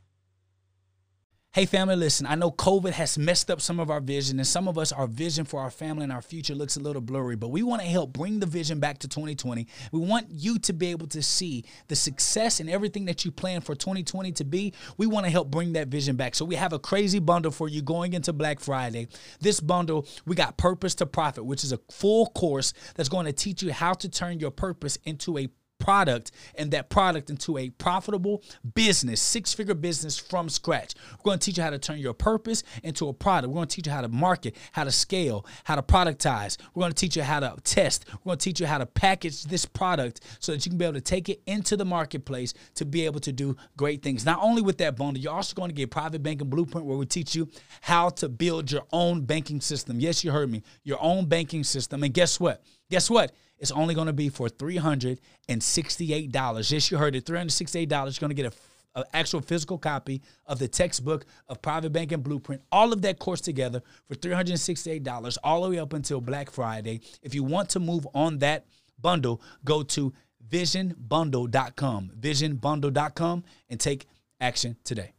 Hey, family, listen, I know COVID has messed up some of our vision, and some of us, our vision for our family and our future looks a little blurry, but we want to help bring the vision back to 2020. We want you to be able to see the success and everything that you plan for 2020 to be. We want to help bring that vision back. So we have a crazy bundle for you going into Black Friday. This bundle, we got Purpose to Profit, which is a full course that's going to teach you how to turn your purpose into a product and that product into a profitable business, six figure business from scratch. We're going to teach you how to turn your purpose into a product. We're going to teach you how to market, how to scale, how to productize. We're going to teach you how to test. We're going to teach you how to package this product so that you can be able to take it into the marketplace to be able to do great things. Not only with that bundle, you're also going to get private banking blueprint where we teach you how to build your own banking system. Yes, you heard me, your own banking system. And guess what? Guess what? It's only going to be for $368. Yes, you heard it. $368. You're going to get a an actual physical copy of the textbook of private banking blueprint all of that course together for $368 all the way up until black friday if you want to move on that bundle go to visionbundle.com visionbundle.com and take action today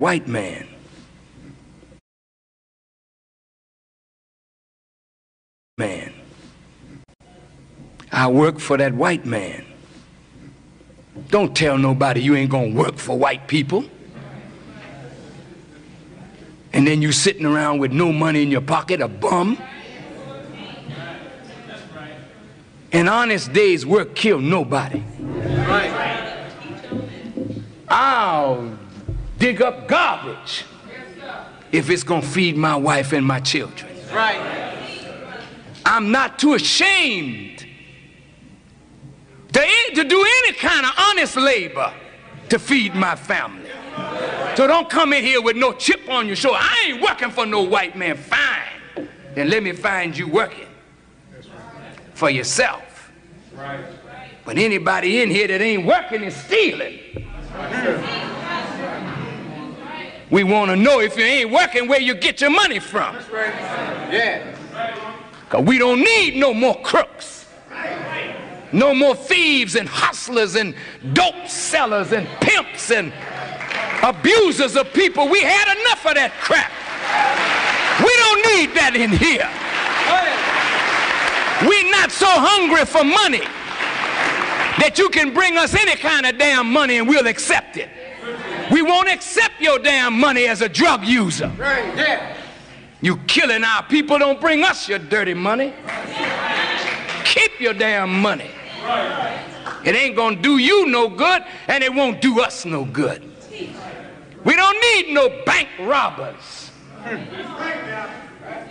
White man. Man. I work for that white man. Don't tell nobody you ain't gonna work for white people. And then you sitting around with no money in your pocket, a bum. An honest day's work kill nobody. I'll dig up garbage if it's gonna feed my wife and my children. Right. I'm not too ashamed to, to do any kind of honest labor to feed my family. So don't come in here with no chip on your shoulder. I ain't working for no white man. Fine. Then let me find you working for yourself. But anybody in here that ain't working is stealing. We want to know if you ain't working where you get your money from. Yeah. Because we don't need no more crooks. No more thieves and hustlers and dope sellers and pimps and abusers of people. We had enough of that crap. We don't need that in here. We're not so hungry for money that you can bring us any kind of damn money and we'll accept it. We won't accept your damn money as a drug user. Right, yeah. You killing our people. Don't bring us your dirty money. Keep your damn money. It ain't going to do you no good, and it won't do us no good. We don't need no bank robbers,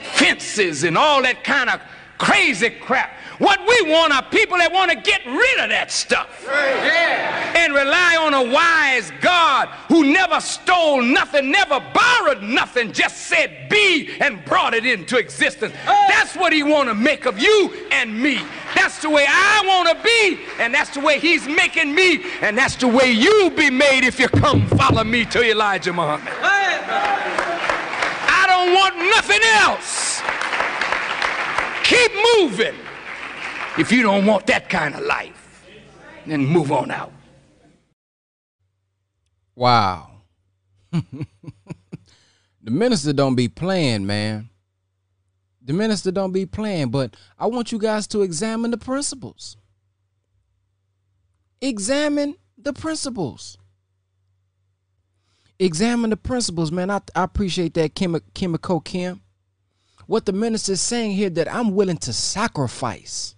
fences, and all that kind of crazy crap. What we want are people that want to get rid of that stuff yeah. and rely on a wise God who never stole nothing, never borrowed nothing, just said be and brought it into existence. That's what he want to make of you and me. That's the way I want to be, and that's the way he's making me, and that's the way you'll be made if you come follow me to Elijah Muhammad. I don't want nothing else. Keep moving. If you don't want that kind of life, then move on out. Wow. the minister don't be playing, man. The minister don't be playing, but I want you guys to examine the principles. Examine the principles. Examine the principles, man. I, I appreciate that, Chemical Kim. What the minister is saying here that I'm willing to sacrifice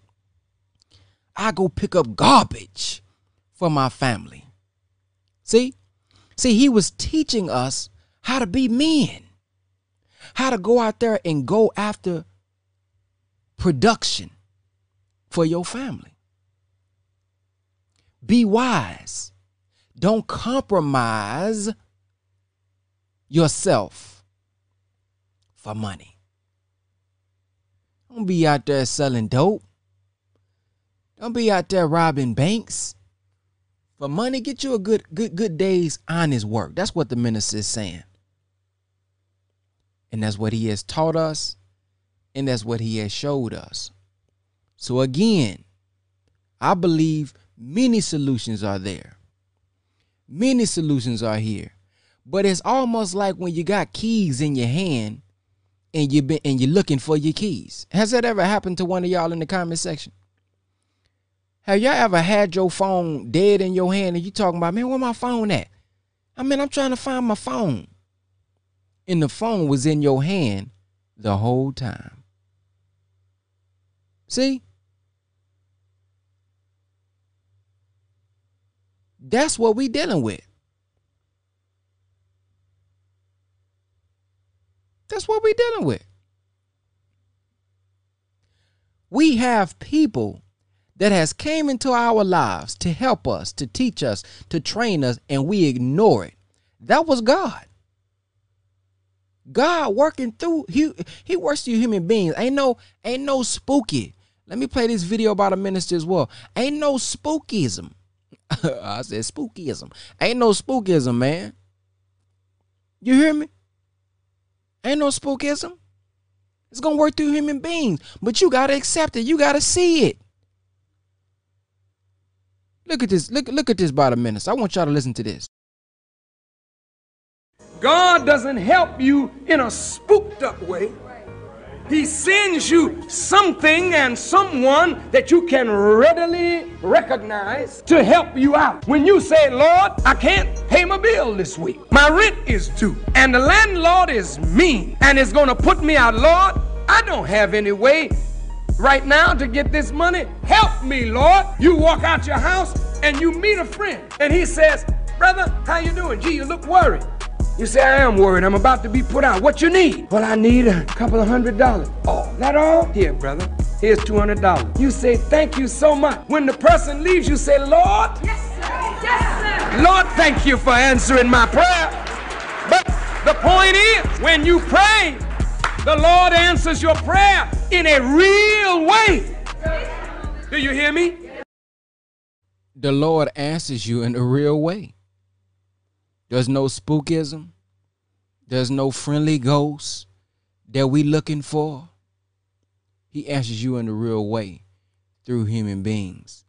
I go pick up garbage for my family. See? See, he was teaching us how to be men, how to go out there and go after production for your family. Be wise. Don't compromise yourself for money. Don't be out there selling dope. Don't be out there robbing banks. For money, get you a good, good, good day's honest work. That's what the minister is saying. And that's what he has taught us. And that's what he has showed us. So again, I believe many solutions are there. Many solutions are here. But it's almost like when you got keys in your hand and you've been and you're looking for your keys. Has that ever happened to one of y'all in the comment section? Have y'all ever had your phone dead in your hand and you talking about, man, where my phone at? I mean, I'm trying to find my phone. And the phone was in your hand the whole time. See? That's what we dealing with. That's what we dealing with. We have people that has came into our lives to help us, to teach us, to train us, and we ignore it. That was God. God working through he he works through human beings. Ain't no ain't no spooky. Let me play this video about a minister as well. Ain't no spookism. I said spookism. Ain't no spookism, man. You hear me? Ain't no spookism. It's gonna work through human beings, but you gotta accept it. You gotta see it. Look at this. Look, look at this by the minutes. I want y'all to listen to this. God doesn't help you in a spooked up way. He sends you something and someone that you can readily recognize to help you out. When you say, Lord, I can't pay my bill this week, my rent is due, and the landlord is mean and is going to put me out, Lord, I don't have any way right now to get this money. Help me, Lord. You walk out your house and you meet a friend, and he says, Brother, how you doing? Gee, you look worried. You say, I am worried. I'm about to be put out. What you need? Well, I need a couple of hundred dollars. Oh, that all? Here, brother. Here's $200. You say, thank you so much. When the person leaves, you say, Lord. Yes, sir. Yes, sir. Lord, thank you for answering my prayer. But the point is, when you pray, the Lord answers your prayer in a real way. Do you hear me? The Lord answers you in a real way. There's no spookism. There's no friendly ghost that we looking for. He answers you in the real way through human beings.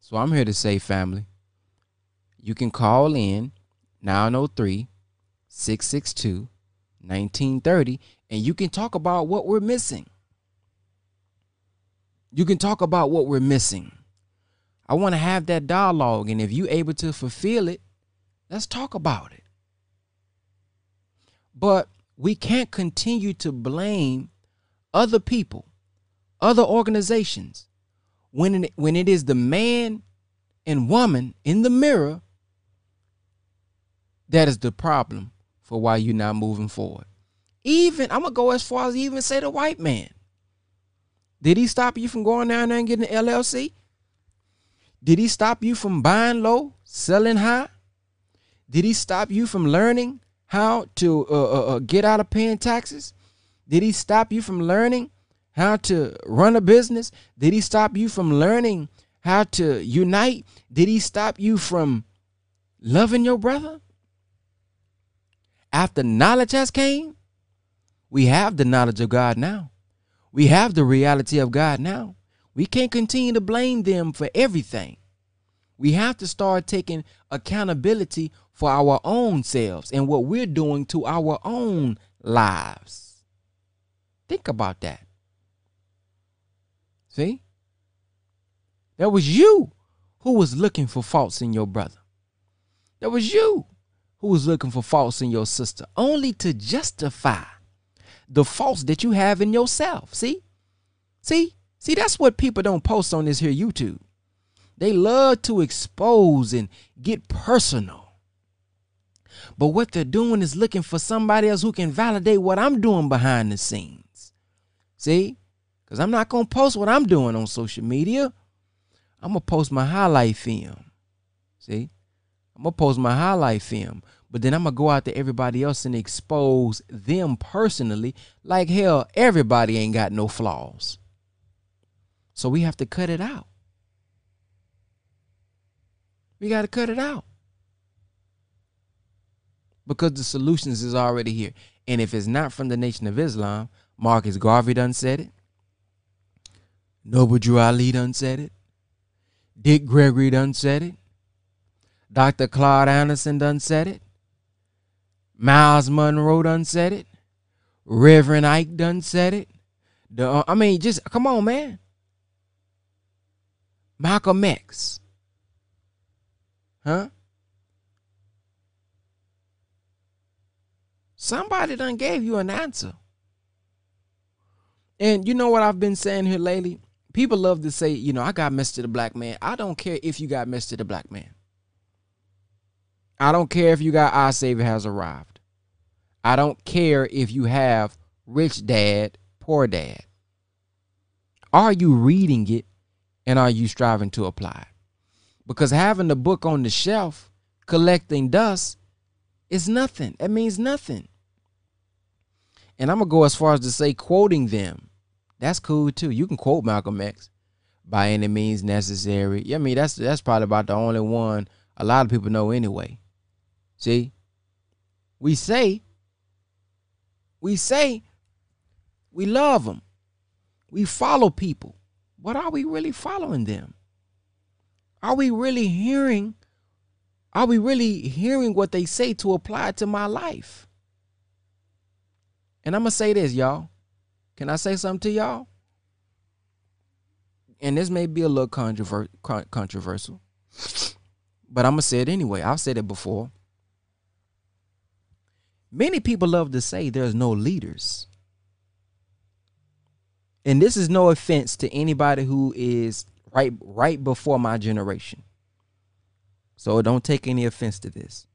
So I'm here to say, family, you can call in 903 662 1930 and you can talk about what we're missing. You can talk about what we're missing. I want to have that dialogue. And if you're able to fulfill it, Let's talk about it. But we can't continue to blame other people, other organizations, when it, when it is the man and woman in the mirror that is the problem for why you're not moving forward. Even, I'm going to go as far as even say the white man. Did he stop you from going down there and getting an LLC? Did he stop you from buying low, selling high? Did he stop you from learning how to uh, uh, uh, get out of paying taxes? Did he stop you from learning how to run a business? Did he stop you from learning how to unite? Did he stop you from loving your brother? After knowledge has came, we have the knowledge of God now. We have the reality of God now. We can't continue to blame them for everything. We have to start taking accountability for our own selves and what we're doing to our own lives. Think about that. See? That was you who was looking for faults in your brother. That was you who was looking for faults in your sister, only to justify the faults that you have in yourself. See? See? See, that's what people don't post on this here YouTube. They love to expose and get personal. But what they're doing is looking for somebody else who can validate what I'm doing behind the scenes. See? Because I'm not going to post what I'm doing on social media. I'm going to post my highlight film. See? I'm going to post my highlight film. But then I'm to go out to everybody else and expose them personally. Like hell, everybody ain't got no flaws. So we have to cut it out. We got to cut it out. Because the solutions is already here. And if it's not from the Nation of Islam, Marcus Garvey done said it. Noble Drew Ali done said it. Dick Gregory done said it. Dr. Claude Anderson done said it. Myles Munroe done said it. Reverend Ike done said it. The, uh, I mean, just come on, man. Malcolm X. Huh? Somebody done gave you an answer. And you know what I've been saying here lately? People love to say, you know, I got Mr. the Black Man. I don't care if you got Mr. the Black Man. I don't care if you got Our Savior has arrived. I don't care if you have Rich Dad, Poor Dad. Are you reading it and are you striving to apply it? Because having the book on the shelf, collecting dust, is nothing. It means nothing. And I'm going to go as far as to say quoting them that's cool too. You can quote Malcolm X by any means necessary. Yeah, I mean that's that's probably about the only one a lot of people know anyway. See? We say we say we love them. We follow people. But are we really following them? Are we really hearing are we really hearing what they say to apply to my life? And I'm going to say this, y'all. Can I say something to y'all? And this may be a little controver- controversial, but I'm going to say it anyway. I've said it before. Many people love to say there's no leaders. And this is no offense to anybody who is right right before my generation. So don't take any offense to this.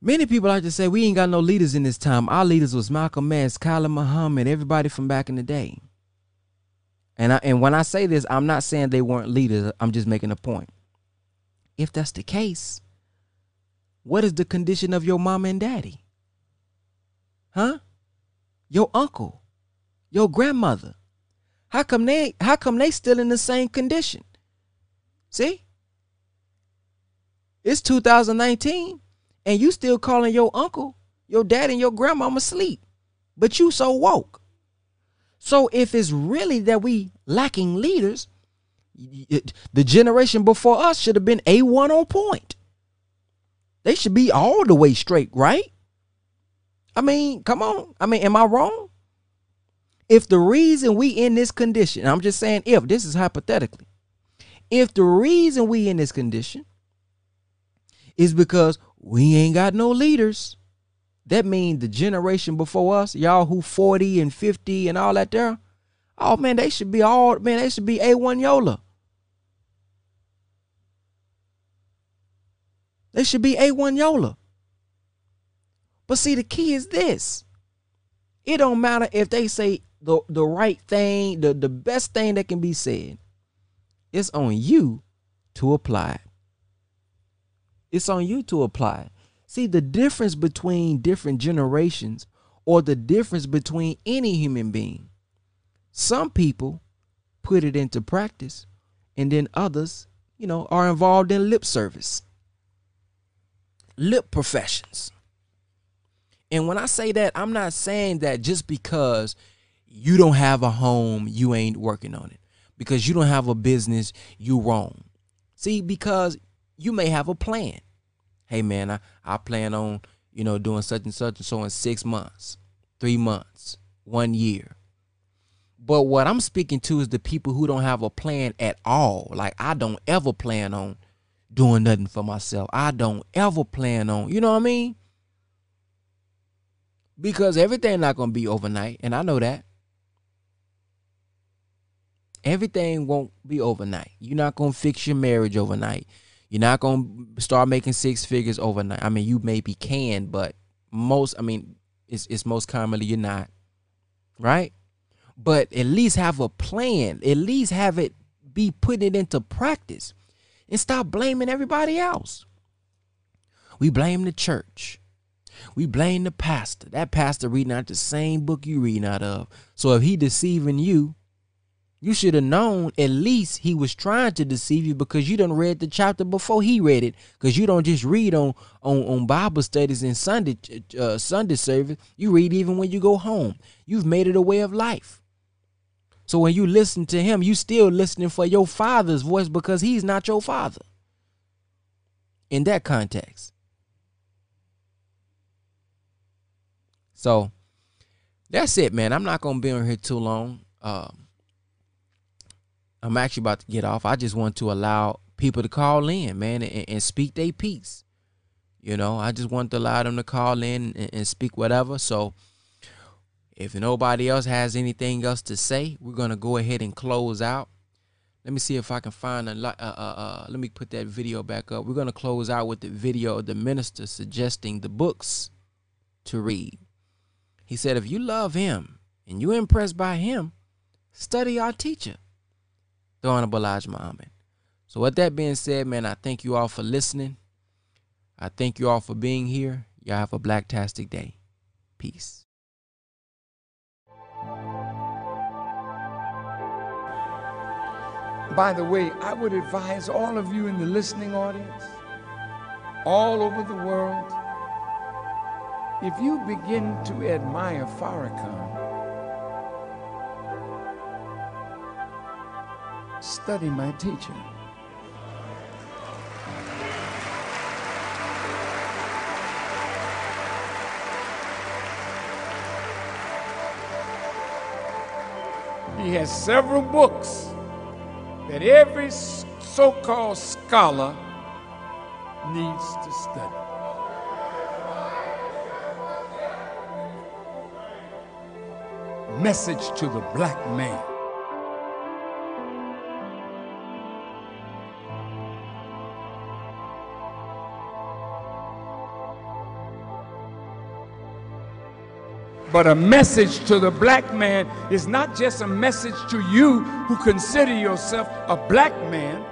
Many people like to say we ain't got no leaders in this time. Our leaders was Malcolm X, Khalid Muhammad, everybody from back in the day. And I, and when I say this, I'm not saying they weren't leaders. I'm just making a point. If that's the case, what is the condition of your mom and daddy? Huh? Your uncle, your grandmother. How come they how come they still in the same condition? See? It's 2019 and you still calling your uncle, your dad, and your grandmama asleep. But you so woke. So if it's really that we lacking leaders, the generation before us should have been A1 on point. They should be all the way straight, right? I mean, come on. I mean, am I wrong? If the reason we in this condition, I'm just saying if, this is hypothetically. If the reason we in this condition is because we ain't got no leaders. That means the generation before us, y'all who 40 and 50 and all that there, oh man, they should be all, man, they should be A1 Yola. They should be A1 Yola. But see, the key is this. It don't matter if they say the, the right thing, the, the best thing that can be said. It's on you to apply it. It's on you to apply. See, the difference between different generations or the difference between any human being. Some people put it into practice, and then others, you know, are involved in lip service, lip professions. And when I say that, I'm not saying that just because you don't have a home, you ain't working on it. Because you don't have a business, you wrong. See, because you may have a plan. Hey man, I, I plan on, you know, doing such and such and so in six months, three months, one year. But what I'm speaking to is the people who don't have a plan at all. Like I don't ever plan on doing nothing for myself. I don't ever plan on, you know what I mean? Because everything not gonna be overnight, and I know that. Everything won't be overnight. You're not gonna fix your marriage overnight. You're not to start making six figures overnight. I mean, you maybe can, but most, I mean, it's, it's most commonly you're not. Right? But at least have a plan. At least have it be putting it into practice and stop blaming everybody else. We blame the church. We blame the pastor. That pastor reading out the same book you reading out of. So if he deceiving you, you should have known at least he was trying to deceive you because you done read the chapter before he read it. Because you don't just read on on, on Bible studies and Sunday uh, Sunday service. You read even when you go home. You've made it a way of life. So when you listen to him, you still listening for your father's voice because he's not your father. in that context. So that's it, man. I'm not gonna be on here too long. Um, I'm actually about to get off. I just want to allow people to call in, man, and, and speak their piece. You know, I just want to allow them to call in and, and speak whatever. So if nobody else has anything else to say, we're gonna go ahead and close out. Let me see if I can find a. Uh, uh, uh, let me put that video back up. We're gonna close out with the video of the minister suggesting the books to read. He said, if you love him and you're impressed by him, study our teacher, the Honorable Elijah Muhammad. So, with that being said, man, I thank you all for listening. I thank you all for being here. Y'all have a blacktastic day. Peace. By the way, I would advise all of you in the listening audience, all over the world, if you begin to admire Farrakhan, study my teacher. He has several books that every so-called scholar needs to study. Message to the black man. But a message to the black man is not just a message to you who consider yourself a black man,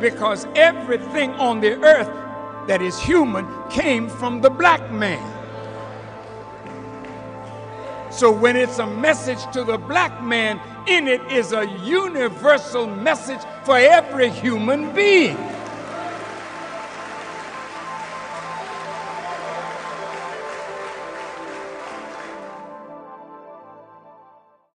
because everything on the earth that is human came from the black man. So when it's a message to the black man, in it is a universal message for every human being.